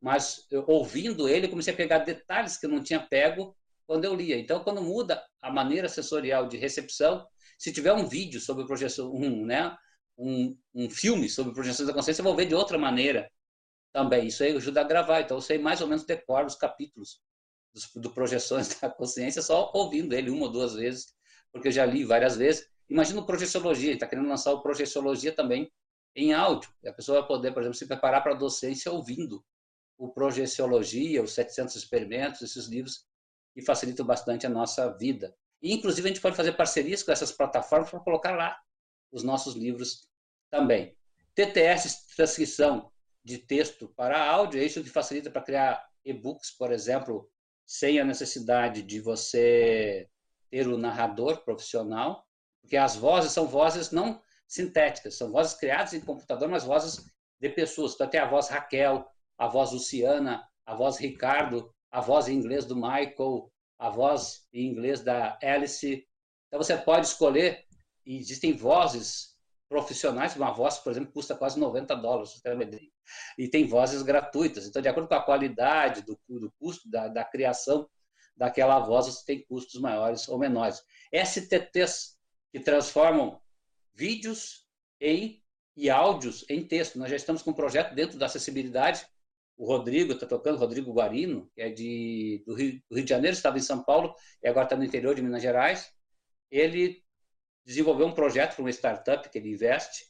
Mas eu, ouvindo ele, comecei a pegar detalhes que eu não tinha pego quando eu lia. Então, quando muda a maneira sensorial de recepção, se tiver um vídeo sobre projeção, um, né, um, um filme sobre projeções da consciência, eu vou ver de outra maneira também. Isso aí ajuda a gravar. Então, sei mais ou menos decorar os capítulos do, do Projeções da Consciência só ouvindo ele uma ou duas vezes, porque eu já li várias vezes. Imagina o Projeciologia, está querendo lançar o Projeciologia também em áudio. E a pessoa vai poder, por exemplo, se preparar para a docência ouvindo o Projeciologia, os 700 experimentos, esses livros que facilitam bastante a nossa vida. E, inclusive, a gente pode fazer parcerias com essas plataformas para colocar lá os nossos livros também. TTS, transcrição de texto para áudio, isso que facilita para criar e-books, por exemplo, sem a necessidade de você ter o narrador profissional, porque as vozes são vozes não sintéticas, são vozes criadas em computador, mas vozes de pessoas. Então tem a voz Raquel, a voz Luciana, a voz Ricardo, a voz em inglês do Michael, a voz em inglês da Alice. Então você pode escolher, existem vozes profissionais, uma voz, por exemplo, custa quase 90 dólares, e tem vozes gratuitas. Então, de acordo com a qualidade do, do custo da, da criação daquela voz, você tem custos maiores ou menores. STTs, que transformam vídeos em, e áudios em texto. Nós já estamos com um projeto dentro da acessibilidade. O Rodrigo está tocando, Rodrigo Guarino, que é de, do Rio, do Rio de Janeiro, estava em São Paulo e agora está no interior de Minas Gerais. Ele desenvolveu um projeto para uma startup que ele investe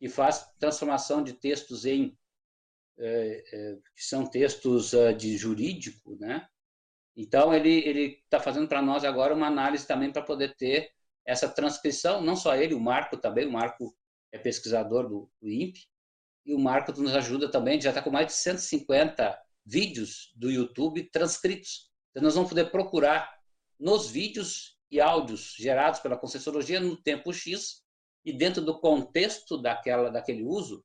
e faz transformação de textos em é, é, que são textos uh, de jurídico, né? Então ele ele está fazendo para nós agora uma análise também para poder ter essa transcrição, não só ele, o Marco também, o Marco é pesquisador do, do INPE, e o Marco nos ajuda também, já está com mais de 150 vídeos do YouTube transcritos. Então nós vamos poder procurar nos vídeos e áudios gerados pela Conscienciologia no tempo X e dentro do contexto daquela, daquele uso,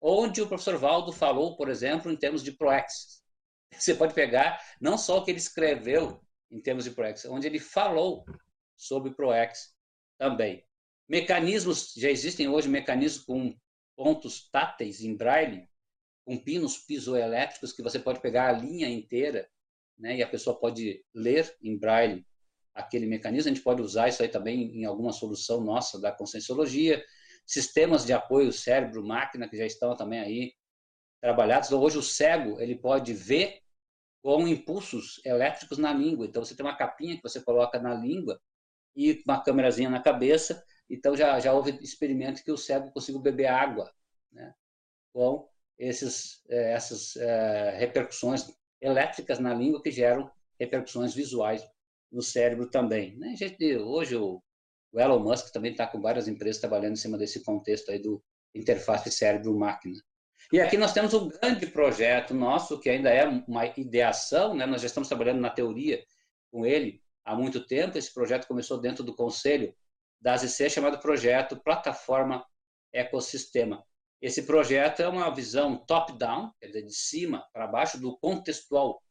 onde o professor Valdo falou, por exemplo, em termos de ProEx. Você pode pegar não só o que ele escreveu em termos de ProEx, onde ele falou sobre ProEx também. Mecanismos, já existem hoje mecanismos com pontos táteis em braille, com pinos pisoelétricos que você pode pegar a linha inteira né, e a pessoa pode ler em braille aquele mecanismo. A gente pode usar isso aí também em alguma solução nossa da conscienciologia. Sistemas de apoio cérebro-máquina que já estão também aí trabalhados. Então, hoje o cego ele pode ver com impulsos elétricos na língua. Então você tem uma capinha que você coloca na língua e uma câmerazinha na cabeça. Então já já houve experimento que o cego conseguiu beber água, né? Com esses eh, essas eh, repercussões elétricas na língua que geram repercussões visuais no cérebro também. Né? Gente, hoje o, o Elon Musk também está com várias empresas trabalhando em cima desse contexto aí do interface cérebro-máquina. E aqui nós temos um grande projeto nosso, que ainda é uma ideação, né? nós já estamos trabalhando na teoria com ele há muito tempo. Esse projeto começou dentro do conselho da AZC, chamado Projeto Plataforma Ecossistema. Esse projeto é uma visão top-down, quer dizer, de cima para baixo, do contextual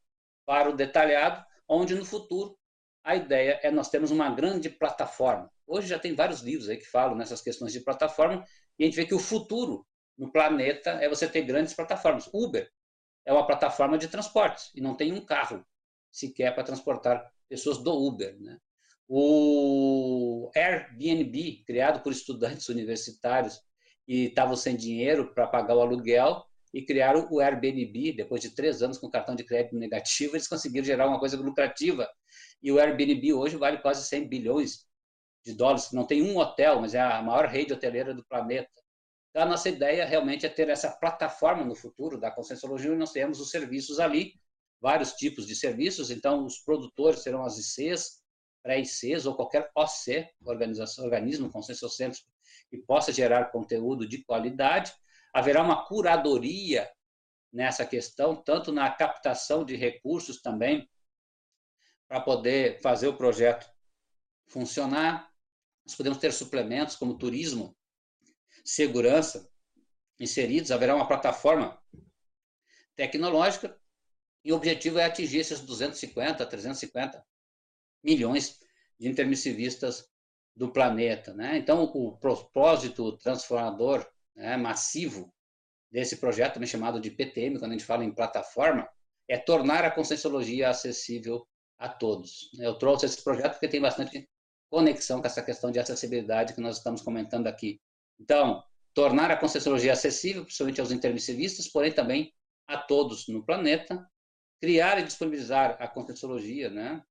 para o detalhado, onde no futuro a ideia é nós temos uma grande plataforma. Hoje já tem vários livros aí que falam nessas questões de plataforma e a gente vê que o futuro no planeta é você ter grandes plataformas. Uber é uma plataforma de transportes e não tem um carro sequer para transportar pessoas do Uber. Né? O Airbnb, criado por estudantes universitários e estavam sem dinheiro para pagar o aluguel, e criaram o Airbnb. Depois de três anos com cartão de crédito negativo, eles conseguiram gerar uma coisa lucrativa. E o Airbnb hoje vale quase 100 bilhões de dólares. Não tem um hotel, mas é a maior rede hoteleira do planeta. Então, a nossa ideia realmente é ter essa plataforma no futuro da Conscienciologia, e nós temos os serviços ali, vários tipos de serviços. Então, os produtores serão as ICs, pré-ICs ou qualquer OC, organismo conscienciocêntrico, que possa gerar conteúdo de qualidade haverá uma curadoria nessa questão, tanto na captação de recursos também, para poder fazer o projeto funcionar. Nós podemos ter suplementos como turismo, segurança inseridos, haverá uma plataforma tecnológica e o objetivo é atingir esses 250, 350 milhões de intermissivistas do planeta. Né? Então, o propósito transformador né, massivo desse projeto, também chamado de PTM, quando a gente fala em plataforma, é tornar a conscienciologia acessível a todos. Eu trouxe esse projeto porque tem bastante conexão com essa questão de acessibilidade que nós estamos comentando aqui. Então, tornar a conscienciologia acessível, principalmente aos intermissivistas, porém também a todos no planeta, criar e disponibilizar a conscienciologia, né,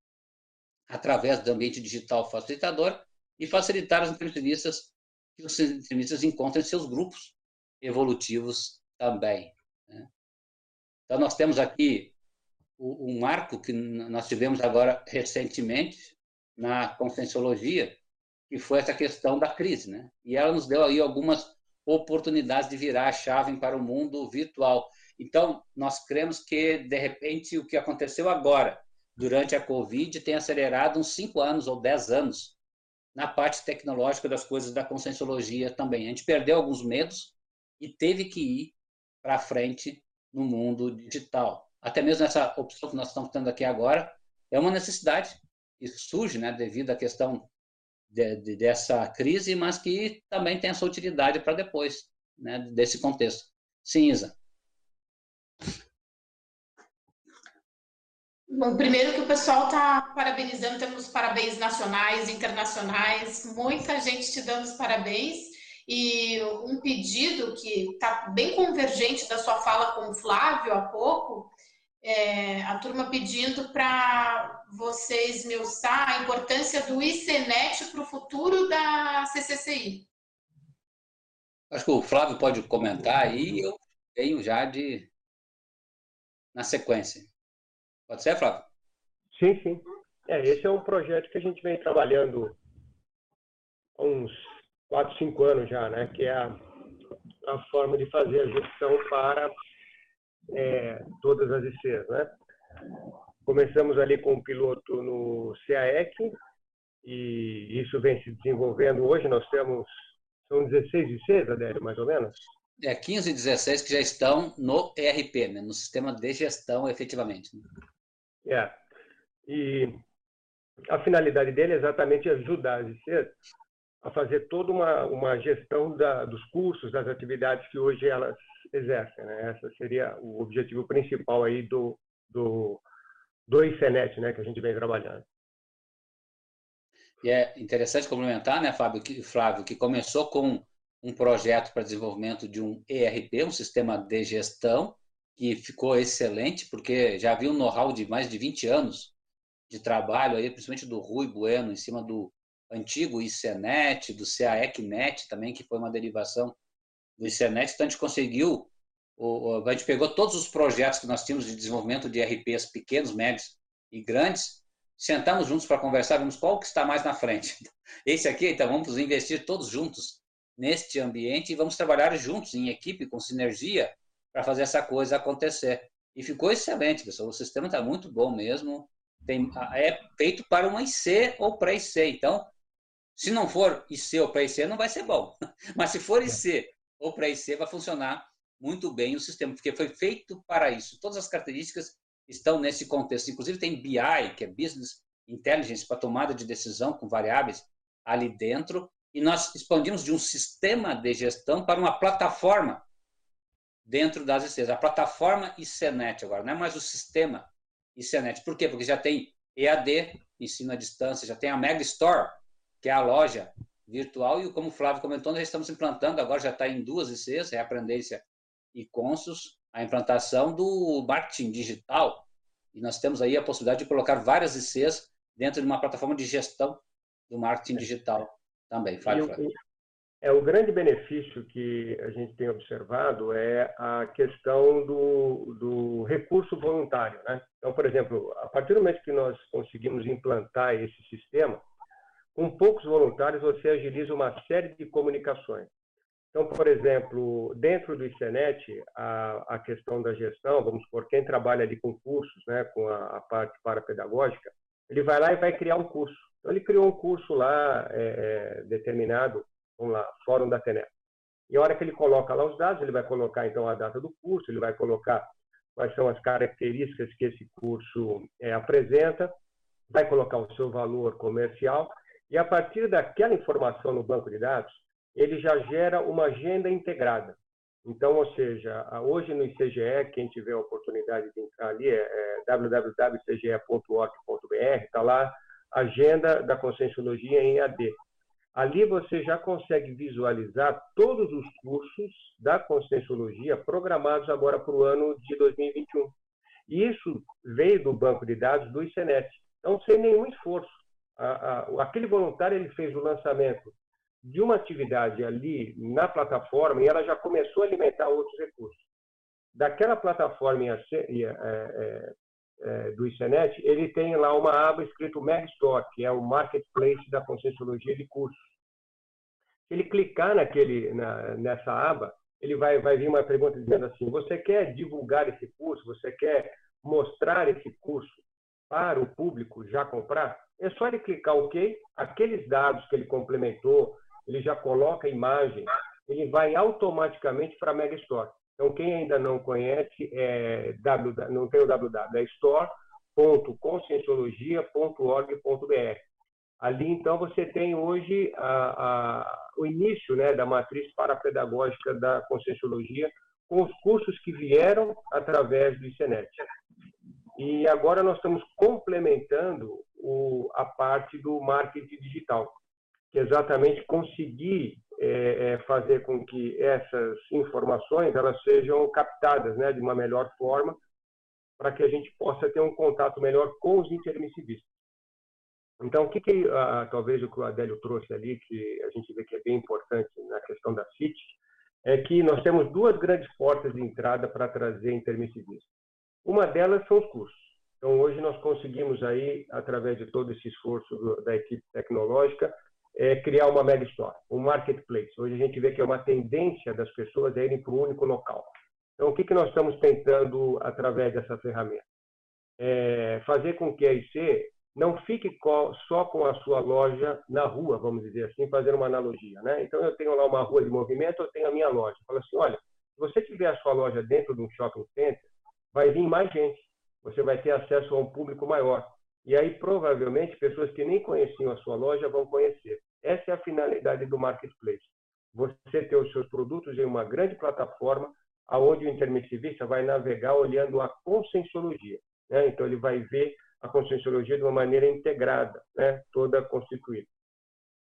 através do ambiente digital facilitador e facilitar os intermissivistas que os extremistas encontrem seus grupos evolutivos também. Né? Então, nós temos aqui um marco que nós tivemos agora recentemente na conscienciologia, que foi essa questão da crise, né? E ela nos deu aí algumas oportunidades de virar a chave para o mundo virtual. Então, nós cremos que, de repente, o que aconteceu agora, durante a Covid, tem acelerado uns cinco anos ou dez anos na parte tecnológica das coisas da conscienciologia também. A gente perdeu alguns medos e teve que ir para frente no mundo digital. Até mesmo essa opção que nós estamos tendo aqui agora é uma necessidade que surge né, devido à questão de, de, dessa crise, mas que também tem a sua utilidade para depois né, desse contexto. Sim, Isa. Bom, primeiro que o pessoal está parabenizando, temos parabéns nacionais, internacionais, muita gente te dando os parabéns. E um pedido que está bem convergente da sua fala com o Flávio há pouco, é, a turma pedindo para vocês me usar a importância do ICNET para o futuro da CCCI. Acho que o Flávio pode comentar e eu venho já de na sequência. Pode ser, Flávio? Sim, sim. É, esse é um projeto que a gente vem trabalhando há uns 4, 5 anos já, né? Que é a, a forma de fazer a gestão para é, todas as ICs, né? Começamos ali com o piloto no CAEC e isso vem se desenvolvendo. Hoje nós temos, são 16 ICs, Adélio, mais ou menos? É, 15 e 16 que já estão no ERP, né? no sistema de gestão, efetivamente. Né? É. E a finalidade dele é exatamente ajudar as ICs a fazer toda uma, uma gestão da, dos cursos, das atividades que hoje elas exercem. Né? Esse seria o objetivo principal aí do, do, do ICENET, né, que a gente vem trabalhando. E é interessante complementar, né, Fábio, que, Flávio, que começou com um projeto para desenvolvimento de um ERP, um sistema de gestão, que ficou excelente, porque já havia um know-how de mais de 20 anos de trabalho, aí, principalmente do Rui Bueno, em cima do antigo ICNET, do CAECNET também, que foi uma derivação do ICNET. Então, a gente conseguiu, a gente pegou todos os projetos que nós tínhamos de desenvolvimento de RPs pequenos, médios e grandes, sentamos juntos para conversar, vimos qual que está mais na frente. Esse aqui, então, vamos investir todos juntos neste ambiente e vamos trabalhar juntos, em equipe, com sinergia, para fazer essa coisa acontecer. E ficou excelente, pessoal. O sistema está muito bom mesmo. Tem, é feito para uma IC ou pré-IC. Então, se não for IC ou pré-IC, não vai ser bom. Mas se for IC ou pré-IC, vai funcionar muito bem o sistema, porque foi feito para isso. Todas as características estão nesse contexto. Inclusive, tem BI, que é Business Intelligence, para tomada de decisão com variáveis ali dentro, e nós expandimos de um sistema de gestão para uma plataforma dentro das ICs. A plataforma ICNET agora, não é mais o sistema ICNET. Por quê? Porque já tem EAD, ensino à distância, já tem a Mega Store, que é a loja virtual, e como o Flávio comentou, nós estamos implantando, agora já está em duas ICs, Reaprendência e Consus, a implantação do marketing digital, e nós temos aí a possibilidade de colocar várias ICs dentro de uma plataforma de gestão do marketing digital também. Fale, Flávio. É, o grande benefício que a gente tem observado é a questão do, do recurso voluntário. Né? Então, por exemplo, a partir do momento que nós conseguimos implantar esse sistema, com poucos voluntários você agiliza uma série de comunicações. Então, por exemplo, dentro do ICENET, a, a questão da gestão, vamos supor, quem trabalha ali com cursos, né, com a, a parte parapedagógica, ele vai lá e vai criar um curso. Então, ele criou um curso lá é, é determinado vamos lá, Fórum da TENEP. E a hora que ele coloca lá os dados, ele vai colocar então a data do curso, ele vai colocar quais são as características que esse curso é, apresenta, vai colocar o seu valor comercial e a partir daquela informação no banco de dados, ele já gera uma agenda integrada. Então, ou seja, hoje no ICGE, quem tiver a oportunidade de entrar ali é, é está lá agenda da Conscienciologia em AD. Ali você já consegue visualizar todos os cursos da Conscienciologia programados agora para o ano de 2021. E isso veio do banco de dados do ICNET. Então, sem nenhum esforço. Aquele voluntário ele fez o lançamento de uma atividade ali na plataforma e ela já começou a alimentar outros recursos. Daquela plataforma é, é, é, do ICENET, ele tem lá uma aba escrito Megstore, que é o marketplace da Conscienciologia de cursos. Se ele clicar naquele, na, nessa aba, ele vai, vai vir uma pergunta dizendo assim: você quer divulgar esse curso? Você quer mostrar esse curso para o público já comprar? É só ele clicar OK, aqueles dados que ele complementou, ele já coloca a imagem, ele vai automaticamente para a Mega Store. Então, quem ainda não conhece, é www, não tem o www, é store.conscienciologia.org.br. Ali, então, você tem hoje a, a, o início né, da matriz parapedagógica da Conscienciologia, com os cursos que vieram através do ICENET. E agora nós estamos complementando o, a parte do marketing digital, que é exatamente conseguir é, é, fazer com que essas informações elas sejam captadas né, de uma melhor forma, para que a gente possa ter um contato melhor com os intermissivistas. Então, o que, que ah, talvez o que o Adélio trouxe ali, que a gente vê que é bem importante na questão da CIT, é que nós temos duas grandes portas de entrada para trazer intermissivismo. Uma delas são os cursos. Então, hoje nós conseguimos aí, através de todo esse esforço do, da equipe tecnológica, é, criar uma mega store, um marketplace. Hoje a gente vê que é uma tendência das pessoas a irem para um único local. Então, o que, que nós estamos tentando através dessa ferramenta? É fazer com que a IC não fique só com a sua loja na rua, vamos dizer assim, fazendo uma analogia. Né? Então, eu tenho lá uma rua de movimento, eu tenho a minha loja. Fala assim, olha, se você tiver a sua loja dentro de um shopping center, vai vir mais gente. Você vai ter acesso a um público maior. E aí, provavelmente, pessoas que nem conheciam a sua loja vão conhecer. Essa é a finalidade do marketplace. Você ter os seus produtos em uma grande plataforma, aonde o intermissivista vai navegar olhando a conscienciologia. Né? Então, ele vai ver a conscienciologia de uma maneira integrada, né? toda constituída.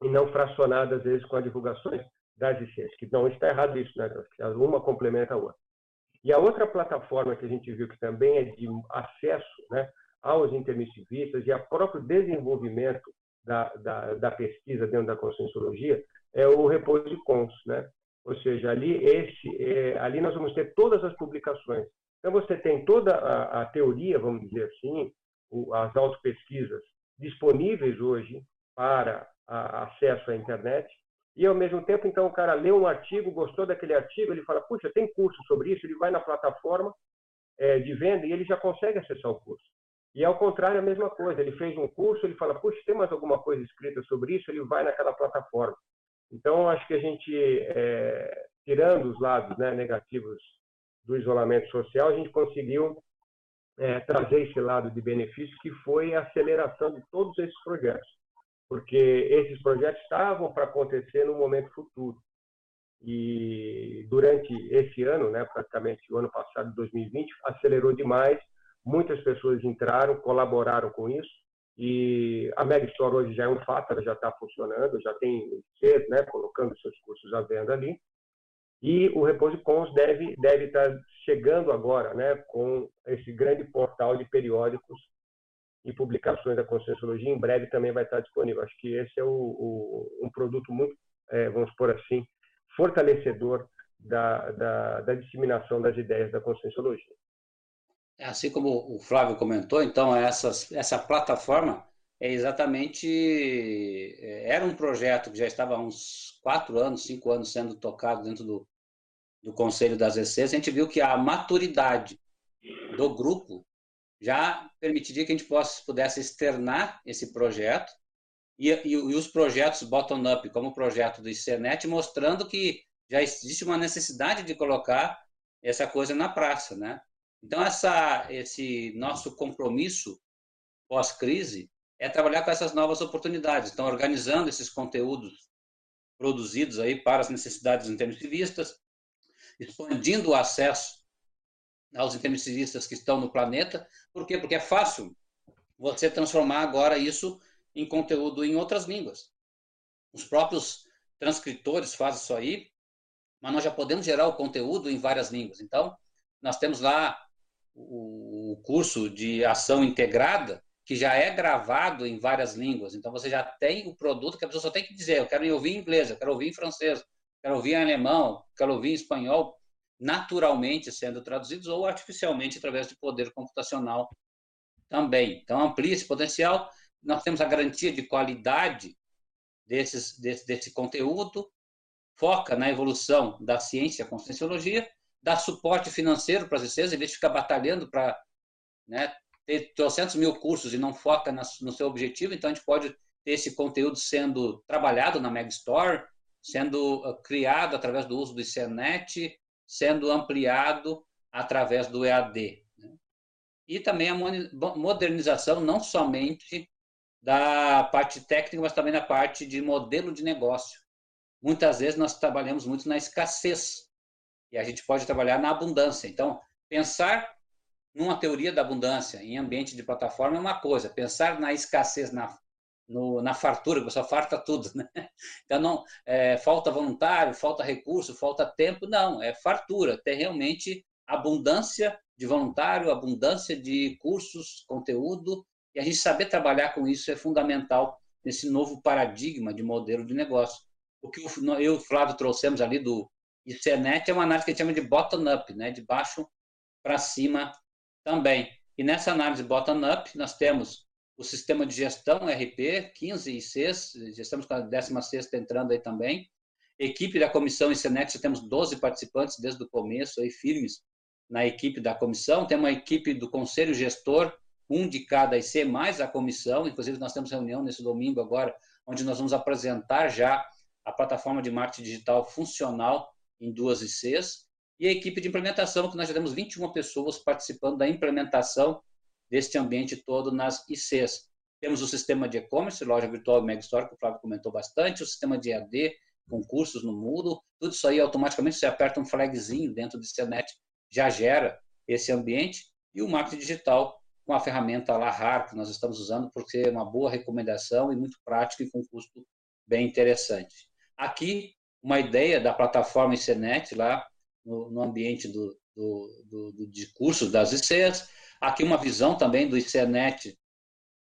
E não fracionada, às vezes, com as divulgações das ICs, que não está errado isso, né? uma complementa a outra. E a outra plataforma que a gente viu que também é de acesso né, aos intermissivistas e a próprio desenvolvimento da, da, da, pesquisa dentro da conscienciologia é o repouso cons, né? Ou seja, ali esse, é, ali nós vamos ter todas as publicações. Então você tem toda a, a teoria, vamos dizer assim, o, as autopesquisas disponíveis hoje para a, acesso à internet e ao mesmo tempo então o cara lê um artigo, gostou daquele artigo, ele fala, puxa, tem curso sobre isso, ele vai na plataforma é, de venda e ele já consegue acessar o curso. E ao contrário, a mesma coisa. Ele fez um curso, ele fala, puxa, tem mais alguma coisa escrita sobre isso? Ele vai naquela plataforma. Então, acho que a gente, é, tirando os lados né, negativos do isolamento social, a gente conseguiu é, trazer esse lado de benefício, que foi a aceleração de todos esses projetos, porque esses projetos estavam para acontecer no momento futuro. E durante esse ano, né, praticamente o ano passado, 2020, acelerou demais. Muitas pessoas entraram, colaboraram com isso. E a Mega Store hoje já é um fato, ela já está funcionando, já tem cedo, né, colocando seus cursos à venda ali. E o Repouso deve deve estar tá chegando agora, né, com esse grande portal de periódicos e publicações da Conscienciologia. Em breve também vai estar disponível. Acho que esse é o, o um produto muito, é, vamos por assim, fortalecedor da, da, da disseminação das ideias da Conscienciologia. É, assim como o Flávio comentou, então essas, essa plataforma é exatamente é, era um projeto que já estava há uns quatro anos, cinco anos sendo tocado dentro do, do Conselho das ECs. A gente viu que a maturidade do grupo já permitiria que a gente possa, pudesse externar esse projeto e, e, e os projetos bottom-up, como o projeto do ICNET, mostrando que já existe uma necessidade de colocar essa coisa na praça, né? Então, essa, esse nosso compromisso pós-crise é trabalhar com essas novas oportunidades. Então, organizando esses conteúdos produzidos aí para as necessidades dos intermissivistas, expandindo o acesso aos intermissivistas que estão no planeta. Por quê? Porque é fácil você transformar agora isso em conteúdo em outras línguas. Os próprios transcritores fazem isso aí, mas nós já podemos gerar o conteúdo em várias línguas. Então, nós temos lá o curso de ação integrada, que já é gravado em várias línguas. Então, você já tem o produto que a pessoa só tem que dizer: eu quero ouvir em inglês, eu quero ouvir em francês, eu quero ouvir em alemão, eu quero ouvir em espanhol, naturalmente sendo traduzidos ou artificialmente através de poder computacional também. Então, amplia esse potencial. Nós temos a garantia de qualidade desses, desse, desse conteúdo, foca na evolução da ciência, a conscienciologia, dá suporte financeiro para as ICs, em vez de ficar batalhando para né, ter trocentos mil cursos e não foca no seu objetivo, então a gente pode ter esse conteúdo sendo trabalhado na Mega Store, sendo ah, criado através do uso do ICNET, sendo ampliado através do EAD. Né? E também a modernização não somente da parte técnica, mas também da parte de modelo de negócio. Muitas vezes nós trabalhamos muito na escassez e a gente pode trabalhar na abundância. Então, pensar numa teoria da abundância em ambiente de plataforma é uma coisa, pensar na escassez, na, no, na fartura, que só farta tudo. Né? Então, não, é, falta voluntário, falta recurso, falta tempo, não, é fartura, ter realmente abundância de voluntário, abundância de cursos, conteúdo, e a gente saber trabalhar com isso é fundamental nesse novo paradigma de modelo de negócio. O que eu e o Flávio trouxemos ali do e CNET é uma análise que a gente chama de bottom-up, né? de baixo para cima também. E nessa análise bottom-up, nós temos o sistema de gestão RP, 15 ICs, já estamos com a 16 entrando aí também. Equipe da comissão ICNET, já temos 12 participantes desde o começo, aí firmes na equipe da comissão. Tem uma equipe do conselho gestor, um de cada IC, mais a comissão. Inclusive, nós temos reunião nesse domingo agora, onde nós vamos apresentar já a plataforma de marketing digital funcional em duas ICs, e a equipe de implementação, que nós já temos 21 pessoas participando da implementação deste ambiente todo nas ICs. Temos o sistema de e-commerce, loja virtual e Mega Store, que o Flávio comentou bastante, o sistema de EAD, com cursos no Moodle, tudo isso aí automaticamente você aperta um flagzinho dentro do CNET, já gera esse ambiente, e o marketing digital com a ferramenta Lahar, que nós estamos usando, porque é uma boa recomendação e muito prática e com custo bem interessante. Aqui uma ideia da plataforma ICNET lá no, no ambiente do, do, do, do, de cursos das ICs. Aqui uma visão também do ICNET,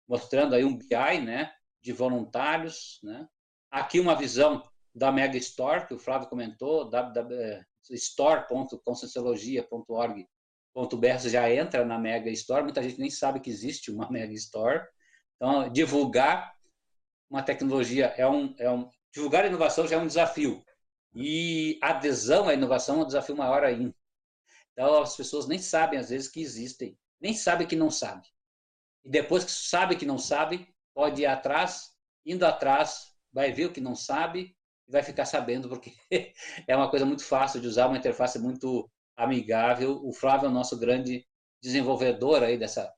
mostrando aí um BI né, de voluntários. Né? Aqui uma visão da Mega Store, que o Flávio comentou, store.conscienciologia.org.br, você já entra na Mega Store, muita gente nem sabe que existe uma Mega Store. Então, divulgar uma tecnologia é um, é um, divulgar inovação já é um desafio. E adesão à inovação é um desafio maior ainda. Então, as pessoas nem sabem, às vezes, que existem. Nem sabem que não sabem. E depois que sabe que não sabe, pode ir atrás, indo atrás, vai ver o que não sabe e vai ficar sabendo, porque é uma coisa muito fácil de usar, uma interface muito amigável. O Flávio é o nosso grande desenvolvedor aí dessa,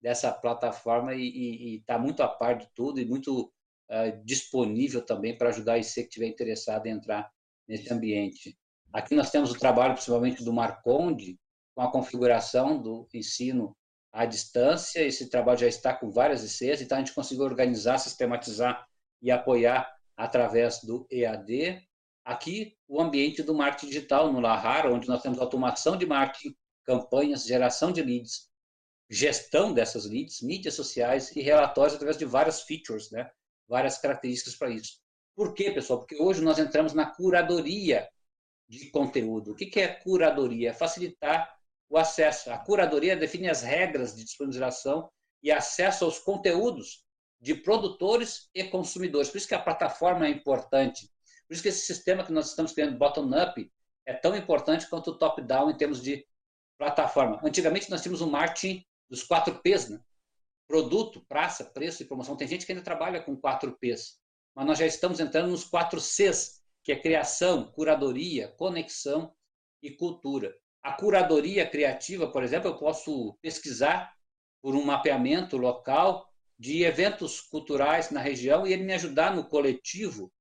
dessa plataforma e está muito a par de tudo e muito uh, disponível também para ajudar IC que estiver interessado em entrar nesse ambiente. Aqui nós temos o trabalho principalmente do Marconde, com a configuração do ensino à distância. Esse trabalho já está com várias ICs, então a gente conseguiu organizar, sistematizar e apoiar através do EAD. Aqui, o ambiente do marketing digital no Lahar, onde nós temos automação de marketing, campanhas, geração de leads, gestão dessas leads, mídias sociais e relatórios através de várias features, né? várias características para isso. Por quê, pessoal? Porque hoje nós entramos na curadoria de conteúdo. O que é curadoria? É facilitar o acesso. A curadoria define as regras de disponibilização e acesso aos conteúdos de produtores e consumidores. Por isso que a plataforma é importante. Por isso que esse sistema que nós estamos criando, bottom-up, é tão importante quanto o top-down em termos de plataforma. Antigamente nós tínhamos um marketing dos quatro P's, né? Produto, praça, preço e promoção. Tem gente que ainda trabalha com quatro P's, mas nós já estamos entrando nos quatro C's, que é criação, curadoria, conexão e cultura. A curadoria criativa, por exemplo, eu posso pesquisar por um mapeamento local de eventos culturais na região e ele me ajudar no coletivo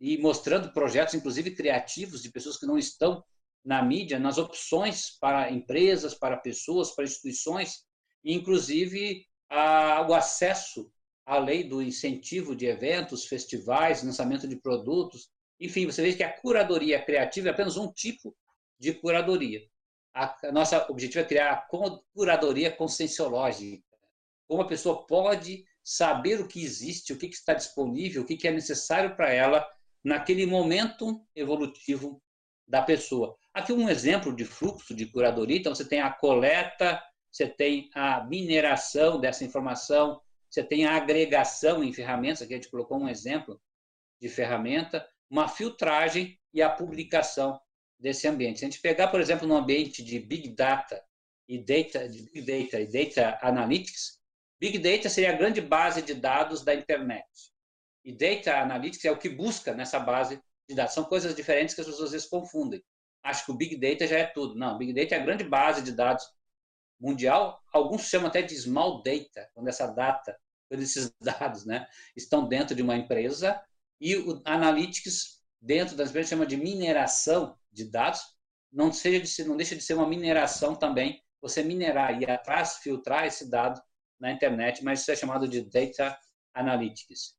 e mostrando projetos, inclusive criativos, de pessoas que não estão na mídia, nas opções para empresas, para pessoas, para instituições, inclusive a, o acesso à lei do incentivo de eventos, festivais, lançamento de produtos. Enfim, você vê que a curadoria criativa é apenas um tipo de curadoria. A, a nossa objetivo é criar a curadoria conscienciológica. Como a pessoa pode saber o que existe, o que, que está disponível, o que, que é necessário para ela naquele momento evolutivo da pessoa. Aqui um exemplo de fluxo de curadoria. Então, você tem a coleta, você tem a mineração dessa informação, você tem a agregação em ferramentas. Aqui a gente colocou um exemplo de ferramenta, uma filtragem e a publicação desse ambiente. Se a gente pegar, por exemplo, no ambiente de Big Data e Data, de Big Data e Data Analytics, Big Data seria a grande base de dados da internet. E Data Analytics é o que busca nessa base de dados. São coisas diferentes que as pessoas às vezes confundem. Acho que o Big Data já é tudo. Não, Big Data é a grande base de dados mundial. Alguns chamam até de Small Data, quando essa data, quando esses dados né, estão dentro de uma empresa. E o Analytics dentro das empresas chama de mineração de dados, não, seja de não deixa de ser uma mineração também, você minerar e atrás filtrar esse dado na internet, mas isso é chamado de Data Analytics.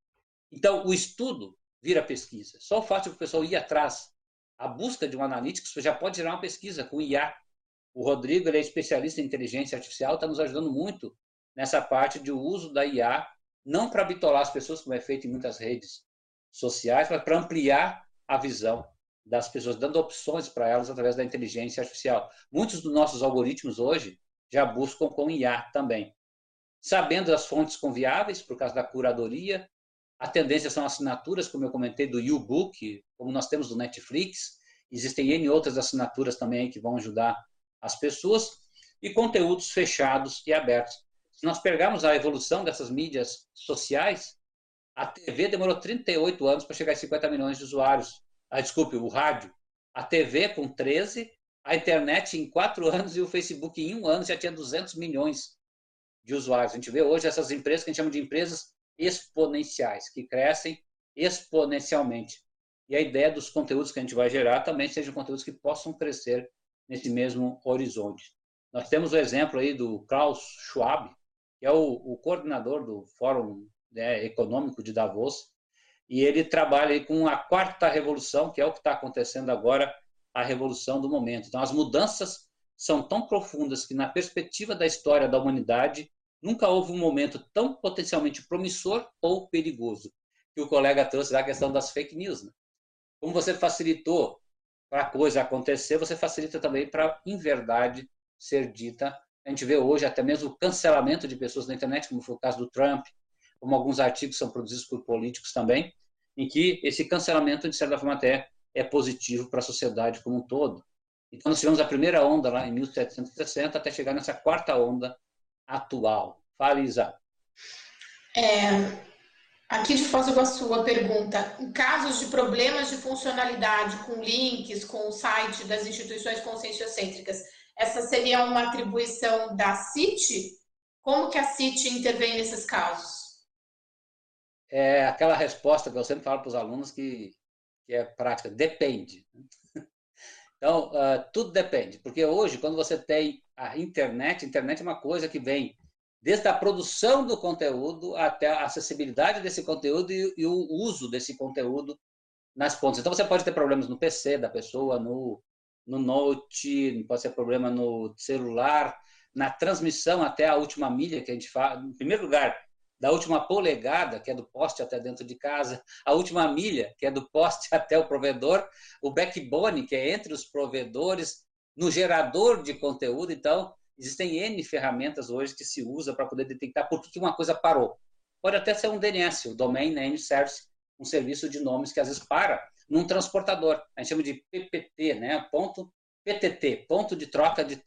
Então, o estudo vira pesquisa. Só o fato de o pessoal ir atrás, a busca de um analytics, já pode gerar uma pesquisa com IA. O Rodrigo ele é especialista em inteligência artificial, está nos ajudando muito nessa parte de uso da IA, não para bitolar as pessoas, como é feito em muitas redes sociais, mas para ampliar a visão das pessoas, dando opções para elas através da inteligência artificial. Muitos dos nossos algoritmos hoje já buscam com IA também. Sabendo as fontes confiáveis, por causa da curadoria, a tendência são assinaturas, como eu comentei, do YouBook, como nós temos do Netflix. Existem N outras assinaturas também que vão ajudar as pessoas. E conteúdos fechados e abertos. Se nós pegarmos a evolução dessas mídias sociais, a TV demorou 38 anos para chegar a 50 milhões de usuários. Ah, desculpe, o rádio. A TV com 13, a internet em 4 anos e o Facebook em 1 ano já tinha 200 milhões de usuários. A gente vê hoje essas empresas que a gente chama de empresas exponenciais, que crescem exponencialmente. E a ideia dos conteúdos que a gente vai gerar também sejam conteúdos que possam crescer nesse mesmo horizonte. Nós temos o exemplo aí do Klaus Schwab, que é o, o coordenador do Fórum né, Econômico de Davos, e ele trabalha com a quarta revolução, que é o que está acontecendo agora, a revolução do momento. Então, as mudanças são tão profundas que, na perspectiva da história da humanidade, nunca houve um momento tão potencialmente promissor ou perigoso. Que o colega trouxe da questão das fake news. Né? Como você facilitou para a coisa acontecer, você facilita também para a inverdade ser dita. A gente vê hoje até mesmo o cancelamento de pessoas na internet, como foi o caso do Trump, como alguns artigos são produzidos por políticos também, em que esse cancelamento, de certa forma, até é positivo para a sociedade como um todo. Então, nós tivemos a primeira onda lá em 1760, até chegar nessa quarta onda atual. Fale, Isa. É, aqui de Foz do Iguaçu, a pergunta. Em casos de problemas de funcionalidade com links, com o site das instituições conscienciocêntricas, essa seria uma atribuição da CIT? Como que a CIT intervém nesses casos? É aquela resposta que eu sempre falo para os alunos que, que é prática, depende. Então, uh, tudo depende, porque hoje, quando você tem a internet, a internet é uma coisa que vem desde a produção do conteúdo até a acessibilidade desse conteúdo e, e, o uso desse conteúdo nas pontas. Então, você pode ter problemas no PC da pessoa, no, no Note, pode ser problema no celular, na transmissão até a última milha que a gente faz. Em primeiro lugar, da última polegada, que é do poste até dentro de casa, a última milha, que é do poste até o provedor, o backbone, que é entre os provedores, no gerador de conteúdo. Então, existem N ferramentas hoje que se usa para poder detectar por que uma coisa parou. Pode até ser um DNS, o Domain Name Service, um serviço de nomes que às vezes para num transportador. A gente chama de PPT, né? Ponto PTT, ponto de troca de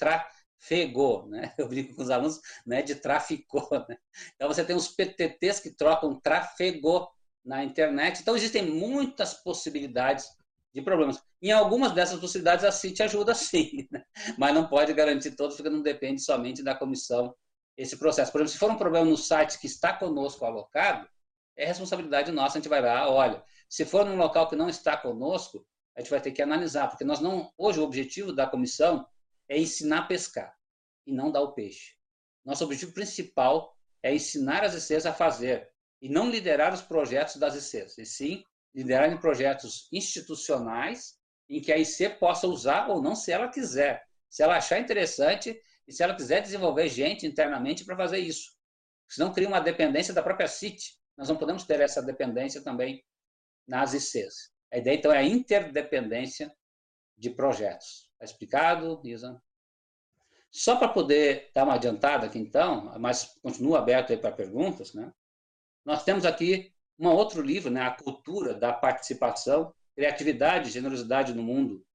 tráfego, né? Eu brinco com os alunos, né? De tráfico. Né? Então você tem os PTTs que trocam tráfego na internet. Então existem muitas possibilidades de problemas. Em algumas dessas possibilidades a CIT ajuda sim, né? mas não pode garantir todas, porque não depende somente da comissão esse processo. Por exemplo, se for um problema no site que está conosco alocado, é responsabilidade nossa, a gente vai lá, olha, se for num local que não está conosco, a gente vai ter que analisar, porque nós não, hoje o objetivo da comissão é ensinar a pescar e não dar o peixe. Nosso objetivo principal é ensinar as ICs a fazer e não liderar os projetos das ICs, e sim liderar em projetos institucionais em que a IC possa usar ou não se ela quiser, se ela achar interessante e se ela quiser desenvolver gente internamente para fazer isso. Senão cria uma dependência da própria CIT, nós não podemos ter essa dependência também nas ICs. A ideia, então, é a interdependência de projetos. Está explicado, Isa? Só para poder dar uma adiantada aqui, então, mas continua aberto aí para perguntas, né? Nós temos aqui um outro livro, né? A Cultura da Participação, Criatividade e Generosidade no Mundo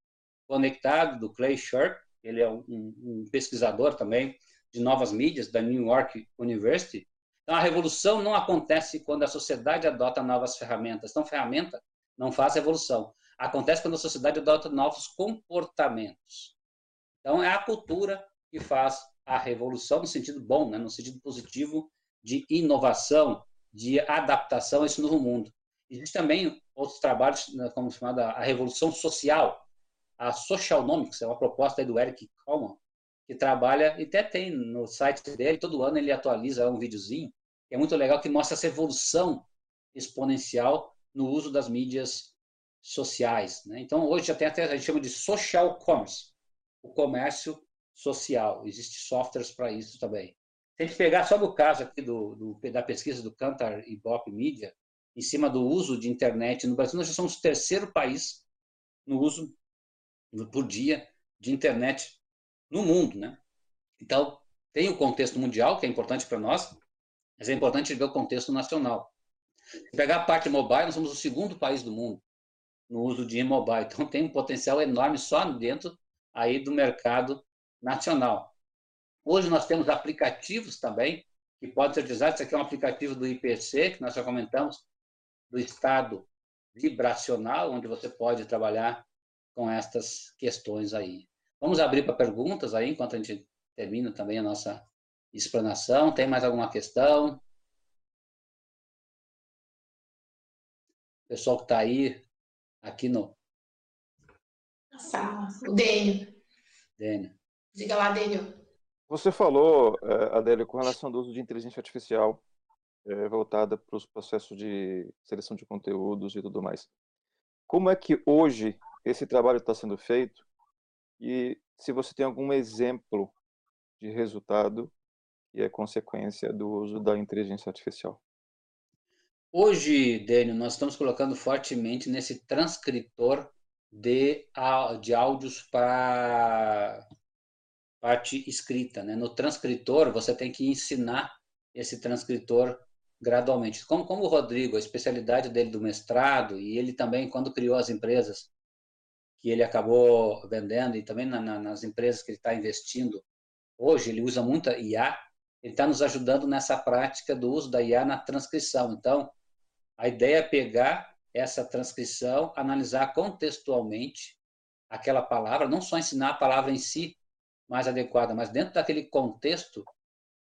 Conectado, do Clay Sharp. Ele é um, um pesquisador também de novas mídias da New York University. Então, a revolução não acontece quando a sociedade adota novas ferramentas. Então, ferramenta não faz revolução. Acontece quando a sociedade adota novos comportamentos. Então, é a cultura que faz a revolução no sentido bom, né? no sentido positivo de inovação, de adaptação a esse novo mundo. Existem também outros trabalhos, né, como chamada a revolução social, a socialnomics, é uma proposta do Eric Kalman, que trabalha, e até tem no site dele, todo ano ele atualiza um videozinho, é muito legal que mostra essa evolução exponencial no uso das mídias sociais. Né? Então, hoje já tem até, a gente chama de social commerce, o comércio social. Existem softwares para isso também. Se a gente pegar só no caso aqui do, do, da pesquisa do Kantar e Bop Media, em cima do uso de internet no Brasil, nós já somos o terceiro país no uso por dia de internet no mundo. Né? Então, tem o contexto mundial, que é importante para nós, mas é importante ver o contexto nacional. Se pegar a parte mobile, nós somos o segundo país do mundo no uso de mobile. Então tem um potencial enorme só dentro aí do mercado nacional. Hoje nós temos aplicativos também que podem ser utilizados. Esse aqui é um aplicativo do IPC, que nós já comentamos, do estado vibracional, onde você pode trabalhar com estas questões aí. Vamos abrir para perguntas aí, enquanto a gente termina também a nossa explanação. Tem mais alguma questão? Pessoal que está aí, aqui no. Na sala. O Dênio. Dênio. Diga lá, Dênio. Você falou, eh, Adélio, com relação ao uso de inteligência artificial é, voltada para os processos de seleção de conteúdos e tudo mais. Como é que hoje esse trabalho está sendo feito e se você tem algum exemplo de resultado e é consequência do uso da inteligência artificial. Hoje, Dênio, nós estamos colocando fortemente nesse transcritor de, de áudios para parte escrita. Né? No transcritor, você tem que ensinar esse transcritor gradualmente. Como, como o Rodrigo, a especialidade dele do mestrado, e ele também, quando criou as empresas que ele acabou vendendo, e também na, na, nas empresas que ele está investindo, hoje ele usa muita IA, ele está nos ajudando nessa prática do uso da IA na transcrição. Então, a ideia é pegar essa transcrição, analisar contextualmente aquela palavra, não só ensinar a palavra em si, mais adequada, mas dentro daquele contexto,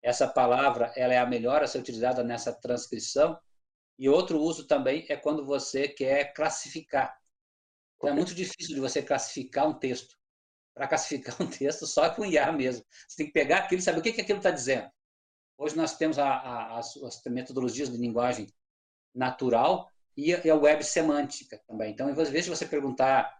essa palavra ela é a melhor a ser utilizada nessa transcrição. E outro uso também é quando você quer classificar. Então, é muito difícil de você classificar um texto. Para classificar um texto, só com IA mesmo. Você tem que pegar aquilo e saber o que, que aquilo está dizendo. Hoje nós temos a, a, as, as, metodologias de linguagem natural e a, web semântica também. Então, às vezes, você perguntar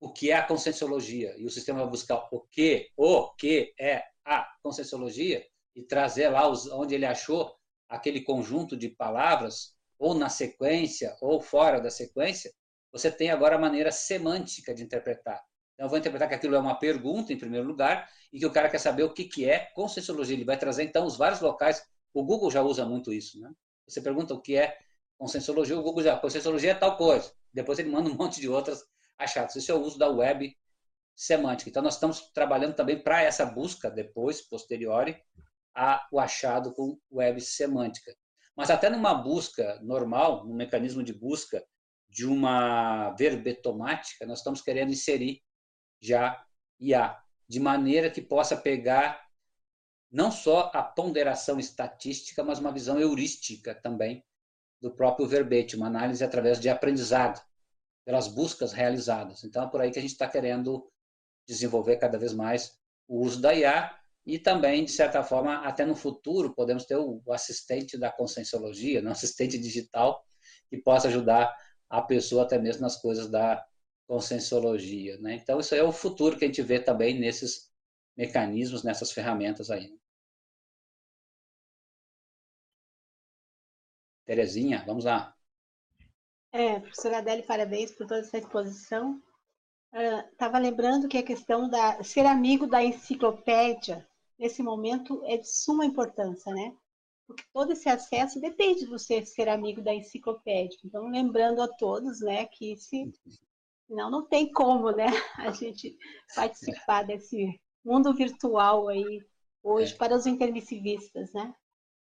o que é a conscienciologia e o sistema vai buscar o que, o que é a conscienciologia e trazer lá os, onde ele achou aquele conjunto de palavras, ou na sequência, ou fora da sequência, você tem agora a maneira semântica de interpretar. Então, eu vou interpretar que aquilo é uma pergunta, em primeiro lugar, e que o cara quer saber o que, que é conscienciologia. Ele vai trazer, então, os vários locais. O Google já usa muito isso, né? Você pergunta o que é conscienciologia, o Google já, conscienciologia é tal coisa. Depois ele manda um monte de outras achados. Esse é o uso da web semântica. Então, nós estamos trabalhando também para essa busca, depois, posteriori, a, o achado com web semântica. Mas até numa busca normal, no mecanismo de busca de uma verbetomática, nós estamos querendo inserir já IA, de maneira que possa pegar não só a ponderação estatística, mas uma visão heurística também do próprio verbete, uma análise através de aprendizado, pelas buscas realizadas. Então, é por aí que a gente está querendo desenvolver cada vez mais o uso da IA e também, de certa forma, até no futuro, podemos ter o assistente da conscienciologia, um assistente digital, que possa ajudar a pessoa até mesmo nas coisas da conscienciologia. Né? Então, isso é o futuro que a gente vê também nesses mecanismos, nessas ferramentas aí. Terezinha, vamos lá. É, professora Adele, parabéns por toda essa exposição. Estava uh, lembrando que a questão da ser amigo da enciclopédia, nesse momento, é de suma importância, né? Porque todo esse acesso depende de você ser amigo da enciclopédia. Então, lembrando a todos, né, que se não, não tem como, né, a gente participar desse mundo virtual aí hoje é. para os intermissivistas, né?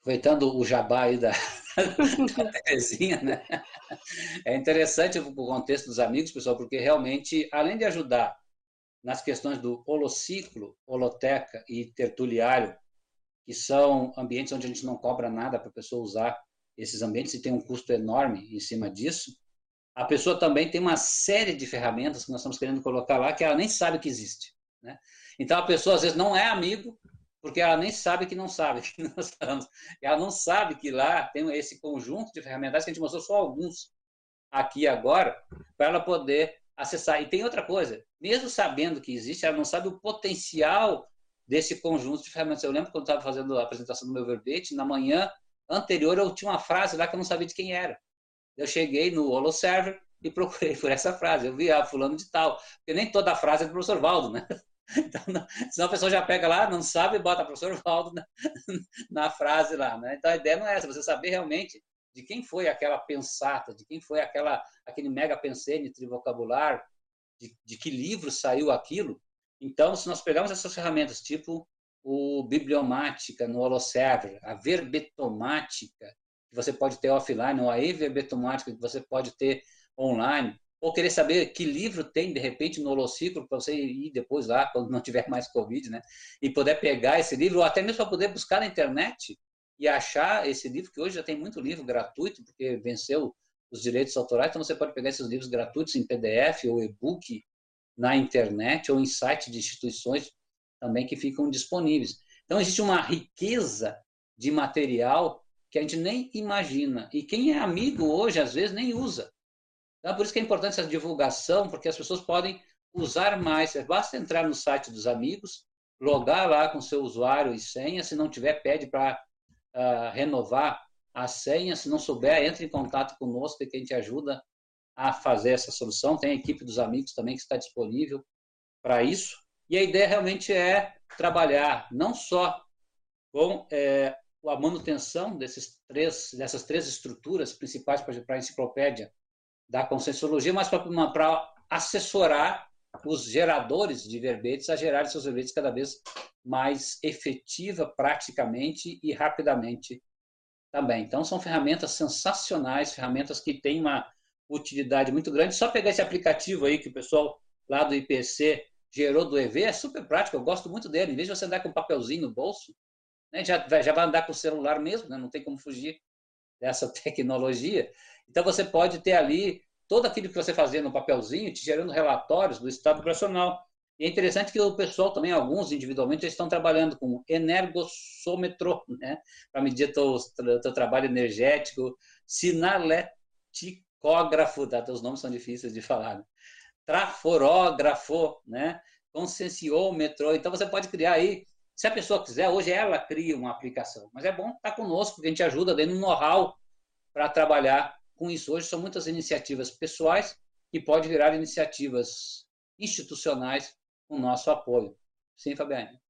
Aproveitando o jabá aí da, da Terezinha, né? É interessante o contexto dos amigos, pessoal, porque realmente, além de ajudar nas questões do holociclo, holoteca e tertuliário, que são ambientes onde a gente não cobra nada para a pessoa usar esses ambientes e tem um custo enorme em cima disso, a pessoa também tem uma série de ferramentas que nós estamos querendo colocar lá que ela nem sabe que existe. Né? Então a pessoa às vezes não é amigo porque ela nem sabe que não sabe que nós falamos. Ela não sabe que lá tem esse conjunto de ferramentas que a gente mostrou só alguns aqui agora para ela poder acessar. E tem outra coisa, mesmo sabendo que existe, ela não sabe o potencial desse conjunto de ferramentas. Eu lembro quando estava fazendo a apresentação do meu verbete, na manhã anterior eu tinha uma frase lá que eu não sabia de quem era. Eu cheguei no HoloServer e procurei por essa frase. Eu vi, ah, fulano de tal. Porque nem toda frase é do professor Valdo, né? Então, não, senão a pessoa já pega lá, não sabe, bota professor Valdo na, na frase lá, né? Então a ideia não é essa, você saber realmente de quem foi aquela pensata, de quem foi aquela, aquele mega pensene trivocabular, de, de que livro saiu aquilo. Então, se nós pegarmos essas ferramentas, tipo o bibliomática no HoloServer, a verbetomática, que você pode ter offline, ou a everbetomática que você pode ter online, ou querer saber que livro tem, de repente, no Holociclo, para você ir depois lá, quando não tiver mais Covid, né? E poder pegar esse livro, ou até mesmo para poder buscar na internet e achar esse livro, que hoje já tem muito livro gratuito, porque venceu os direitos autorais, então você pode pegar esses livros gratuitos em PDF ou e-book na internet ou em sites de instituições também que ficam disponíveis. Então, existe uma riqueza de material que a gente nem imagina. E quem é amigo hoje, às vezes, nem usa. Então, por isso que é importante essa divulgação, porque as pessoas podem usar mais. Basta entrar no site dos amigos, logar lá com seu usuário e senha. Se não tiver, pede para uh, ah, renovar a senha. Se não souber, entre em contato conosco que a gente ajuda a fazer essa solução. Tem a equipe dos amigos também que está disponível para isso. E a ideia realmente é trabalhar não só com é, a manutenção desses três, dessas três estruturas principais para a enciclopédia da Conscienciologia, mas para assessorar os geradores de verbetes a gerar seus verbetes cada vez mais efetiva, praticamente e rapidamente também. Então, são ferramentas sensacionais, ferramentas que têm uma utilidade muito grande. Só pegar esse aplicativo aí que o pessoal lá do IPC gerou do EV é super prático, eu gosto muito dele. Em vez de você andar com um papelzinho no bolso, né, já, já vai andar com o celular mesmo, né, não tem como fugir dessa tecnologia. Então você pode ter ali todo aquilo que você fazia no papelzinho, te gerando relatórios do estado operacional. E é interessante que o pessoal também, alguns individualmente, estão trabalhando com energossômetro, né, para medir o teu, trabalho energético, sinaleticógrafo, tá? os nomes são difíceis de falar, né? traforógrafo, né, conscienciômetro. Então você pode criar aí se a pessoa quiser, hoje ela cria uma aplicação, mas é bom estar conosco, porque a gente ajuda dando um know-how para trabalhar com isso. Hoje são muitas iniciativas pessoais que podem virar iniciativas institucionais com nosso apoio. Sim, Fabiane.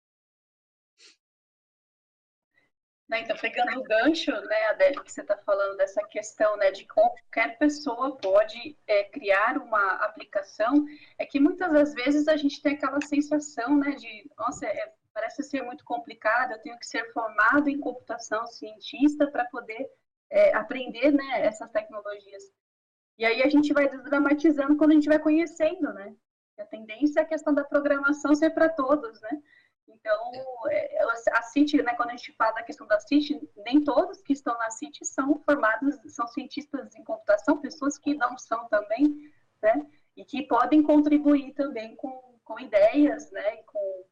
Né, então, pegando o gancho, né, Adélio, que você está falando dessa questão né, de qualquer pessoa pode é, criar uma aplicação, é que muitas das vezes a gente tem aquela sensação né, de, nossa, é, parece ser muito complicado, eu tenho que ser formado em computação, cientista, para poder é, aprender né, essas tecnologias. E aí a gente vai desdramatizando quando a gente vai conhecendo, né? A tendência é a questão da programação ser para todos, né? Então, é, a CIT, né, quando a gente fala da questão da CIT, nem todos que estão na CIT são formados, são cientistas em computação, pessoas que não são também, né? E que podem contribuir também com, com ideias, né? Com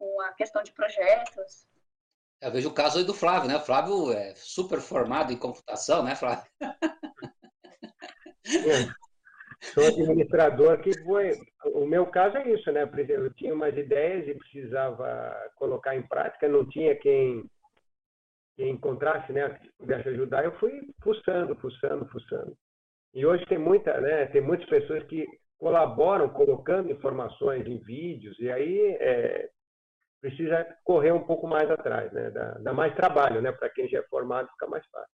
com a questão de projetos. Eu vejo o caso aí do Flávio, né? O Flávio é super formado em computação, né, Flávio? É. Sou administrador que foi. O meu caso é isso, né? Eu tinha umas ideias e precisava colocar em prática, não tinha quem, quem encontrasse, né? Que pudesse ajudar. Eu fui fuçando, fuçando, fuçando. E hoje tem muita, né? Tem muitas pessoas que colaboram colocando informações em vídeos e aí é, precisa correr um pouco mais atrás, né? Dá, dá mais trabalho, né? Para quem já é formado fica mais fácil.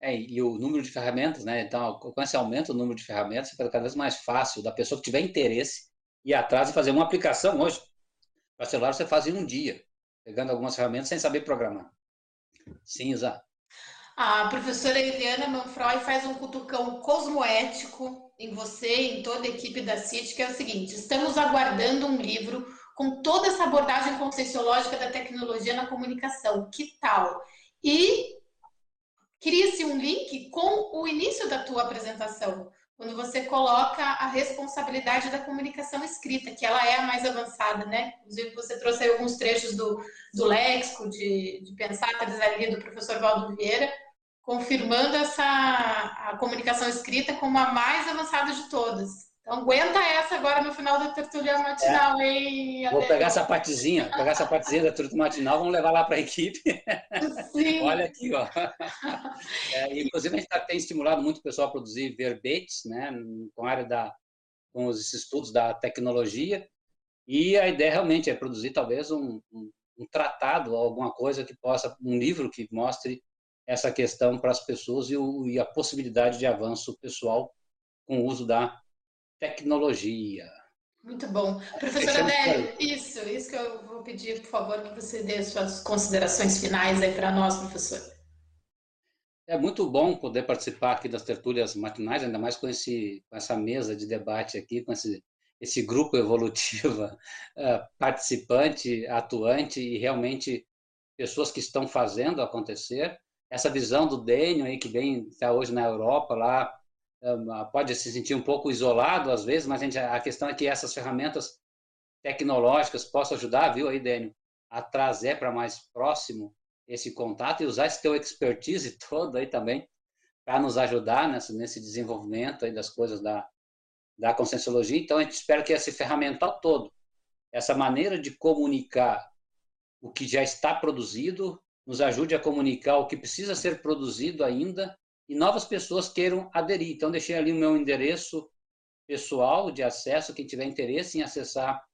É, e o número de ferramentas, né? Então, com esse aumento do número de ferramentas, fica cada vez mais fácil da pessoa que tiver interesse ir atrás e fazer uma aplicação hoje. Para celular você faz em um dia, pegando algumas ferramentas sem saber programar. Sim, Isa. A professora Eliana Manfroy faz um cutucão cosmoético em você e em toda a equipe da CIT, que é o seguinte: estamos aguardando um livro com toda essa abordagem conscienciológica da tecnologia na comunicação. Que tal? E cria-se um link com o início da tua apresentação, quando você coloca a responsabilidade da comunicação escrita, que ela é a mais avançada, né? Inclusive, você trouxe alguns trechos do, do léxico, de, de pensar, ali, do professor Valdo Vieira, confirmando essa a comunicação escrita como a mais avançada de todas. Então aguenta essa agora no final da tertulia matinal, é. hein? Vou pegar essa partezinha, pegar essa partezinha da tertulia matinal, vamos levar lá para a equipe. Sim. Olha aqui, ó. É, inclusive a gente tá, tem estimulado muito o pessoal a produzir verbetes, né, com a área da, com os estudos da tecnologia. E a ideia realmente é produzir talvez um, um, um tratado, alguma coisa que possa, um livro que mostre essa questão para as pessoas e, o, e a possibilidade de avanço pessoal com o uso da tecnologia. Muito bom. Professora Adélio, isso, isso que eu vou pedir, por favor, que você dê suas considerações finais aí para nós, professor. É muito bom poder participar aqui das tertúlias matinais, ainda mais com, esse, com essa mesa de debate aqui, com esse, esse grupo evolutivo uh, participante, atuante e realmente pessoas que estão fazendo acontecer. Essa visão do Dênio aí que vem até hoje na Europa, lá pode se sentir um pouco isolado às vezes, mas a, gente, a questão é que essas ferramentas tecnológicas possam ajudar, viu aí, Dênio, a trazer para mais próximo esse contato e usar esse teu expertise todo aí também para nos ajudar nesse, nesse desenvolvimento aí das coisas da, da conscienciologia. Então, a gente espera que esse ferramental todo, essa maneira de comunicar o que já está produzido, nos ajude a comunicar o que precisa ser produzido ainda e novas pessoas queiram aderir. Então, deixei ali o meu endereço pessoal de acesso, quem tiver interesse em acessar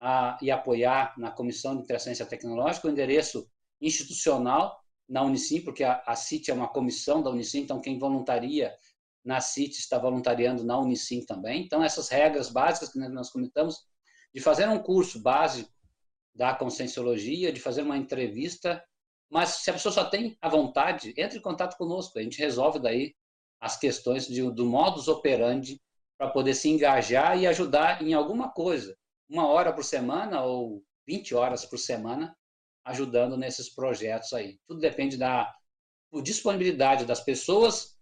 a, e apoiar na Comissão de Interciência Tecnológica, o endereço institucional na Unicim, porque a, a CIT é uma comissão da Unicim, então quem voluntaria na CIT está voluntariando na Unicim também. Então, essas regras básicas que nós comentamos, de fazer um curso básico da conscienciologia, de fazer uma entrevista mas se a pessoa só tem a vontade, entre em contato conosco. A gente resolve daí as questões de, do modus operandi para poder se engajar e ajudar em alguma coisa, uma hora por semana ou 20 horas por semana, ajudando nesses projetos aí. Tudo depende da disponibilidade das pessoas,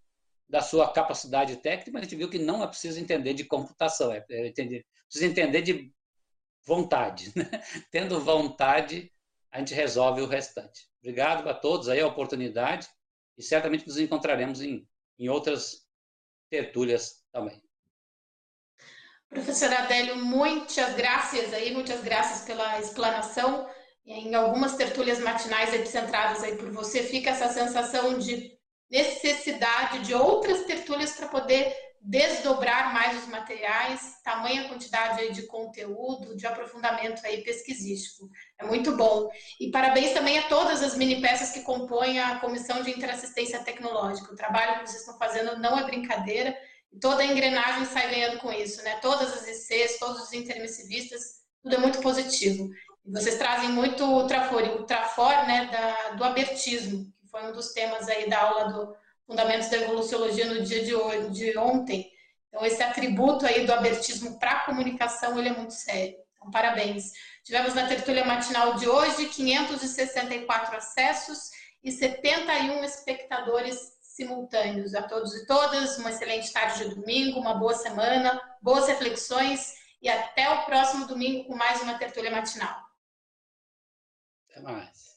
da sua capacidade técnica, mas a gente viu que não é preciso entender de computação, é, é entender, precisa entender de vontade. Né? Tendo vontade, a gente resolve o restante. Obrigado a todos aí a oportunidade e certamente nos encontraremos em, em outras tertúlias também. Professor Adélio, muitas graças aí, muitas graças pela explanação. Em algumas tertúlias matinais epicentradas aí por você, fica essa sensação de necessidade de outras tertúlias para poder desdobrar mais os materiais, tamanha quantidade aí de conteúdo, de aprofundamento aí pesquisístico. É muito bom. E parabéns também a todas as mini peças que compõem a Comissão de Interassistência Tecnológica. O trabalho que vocês estão fazendo não é brincadeira toda a engrenagem sai ganhando com isso, né? Todas as ICs, todos os intermissivistas, tudo é muito positivo. Vocês trazem muito o Trafor, o Trafor, né, da, do abertismo, que foi um dos temas aí da aula do Fundamentos da Evoluciologia no dia de, hoje, de ontem. Então, esse atributo aí do abertismo para a comunicação, ele é muito sério. Então, parabéns. Tivemos na tertúlia matinal de hoje 564 acessos e 71 espectadores simultâneos a todos e todas. Uma excelente tarde de domingo, uma boa semana, boas reflexões e até o próximo domingo com mais uma tertúlia matinal. Até mais.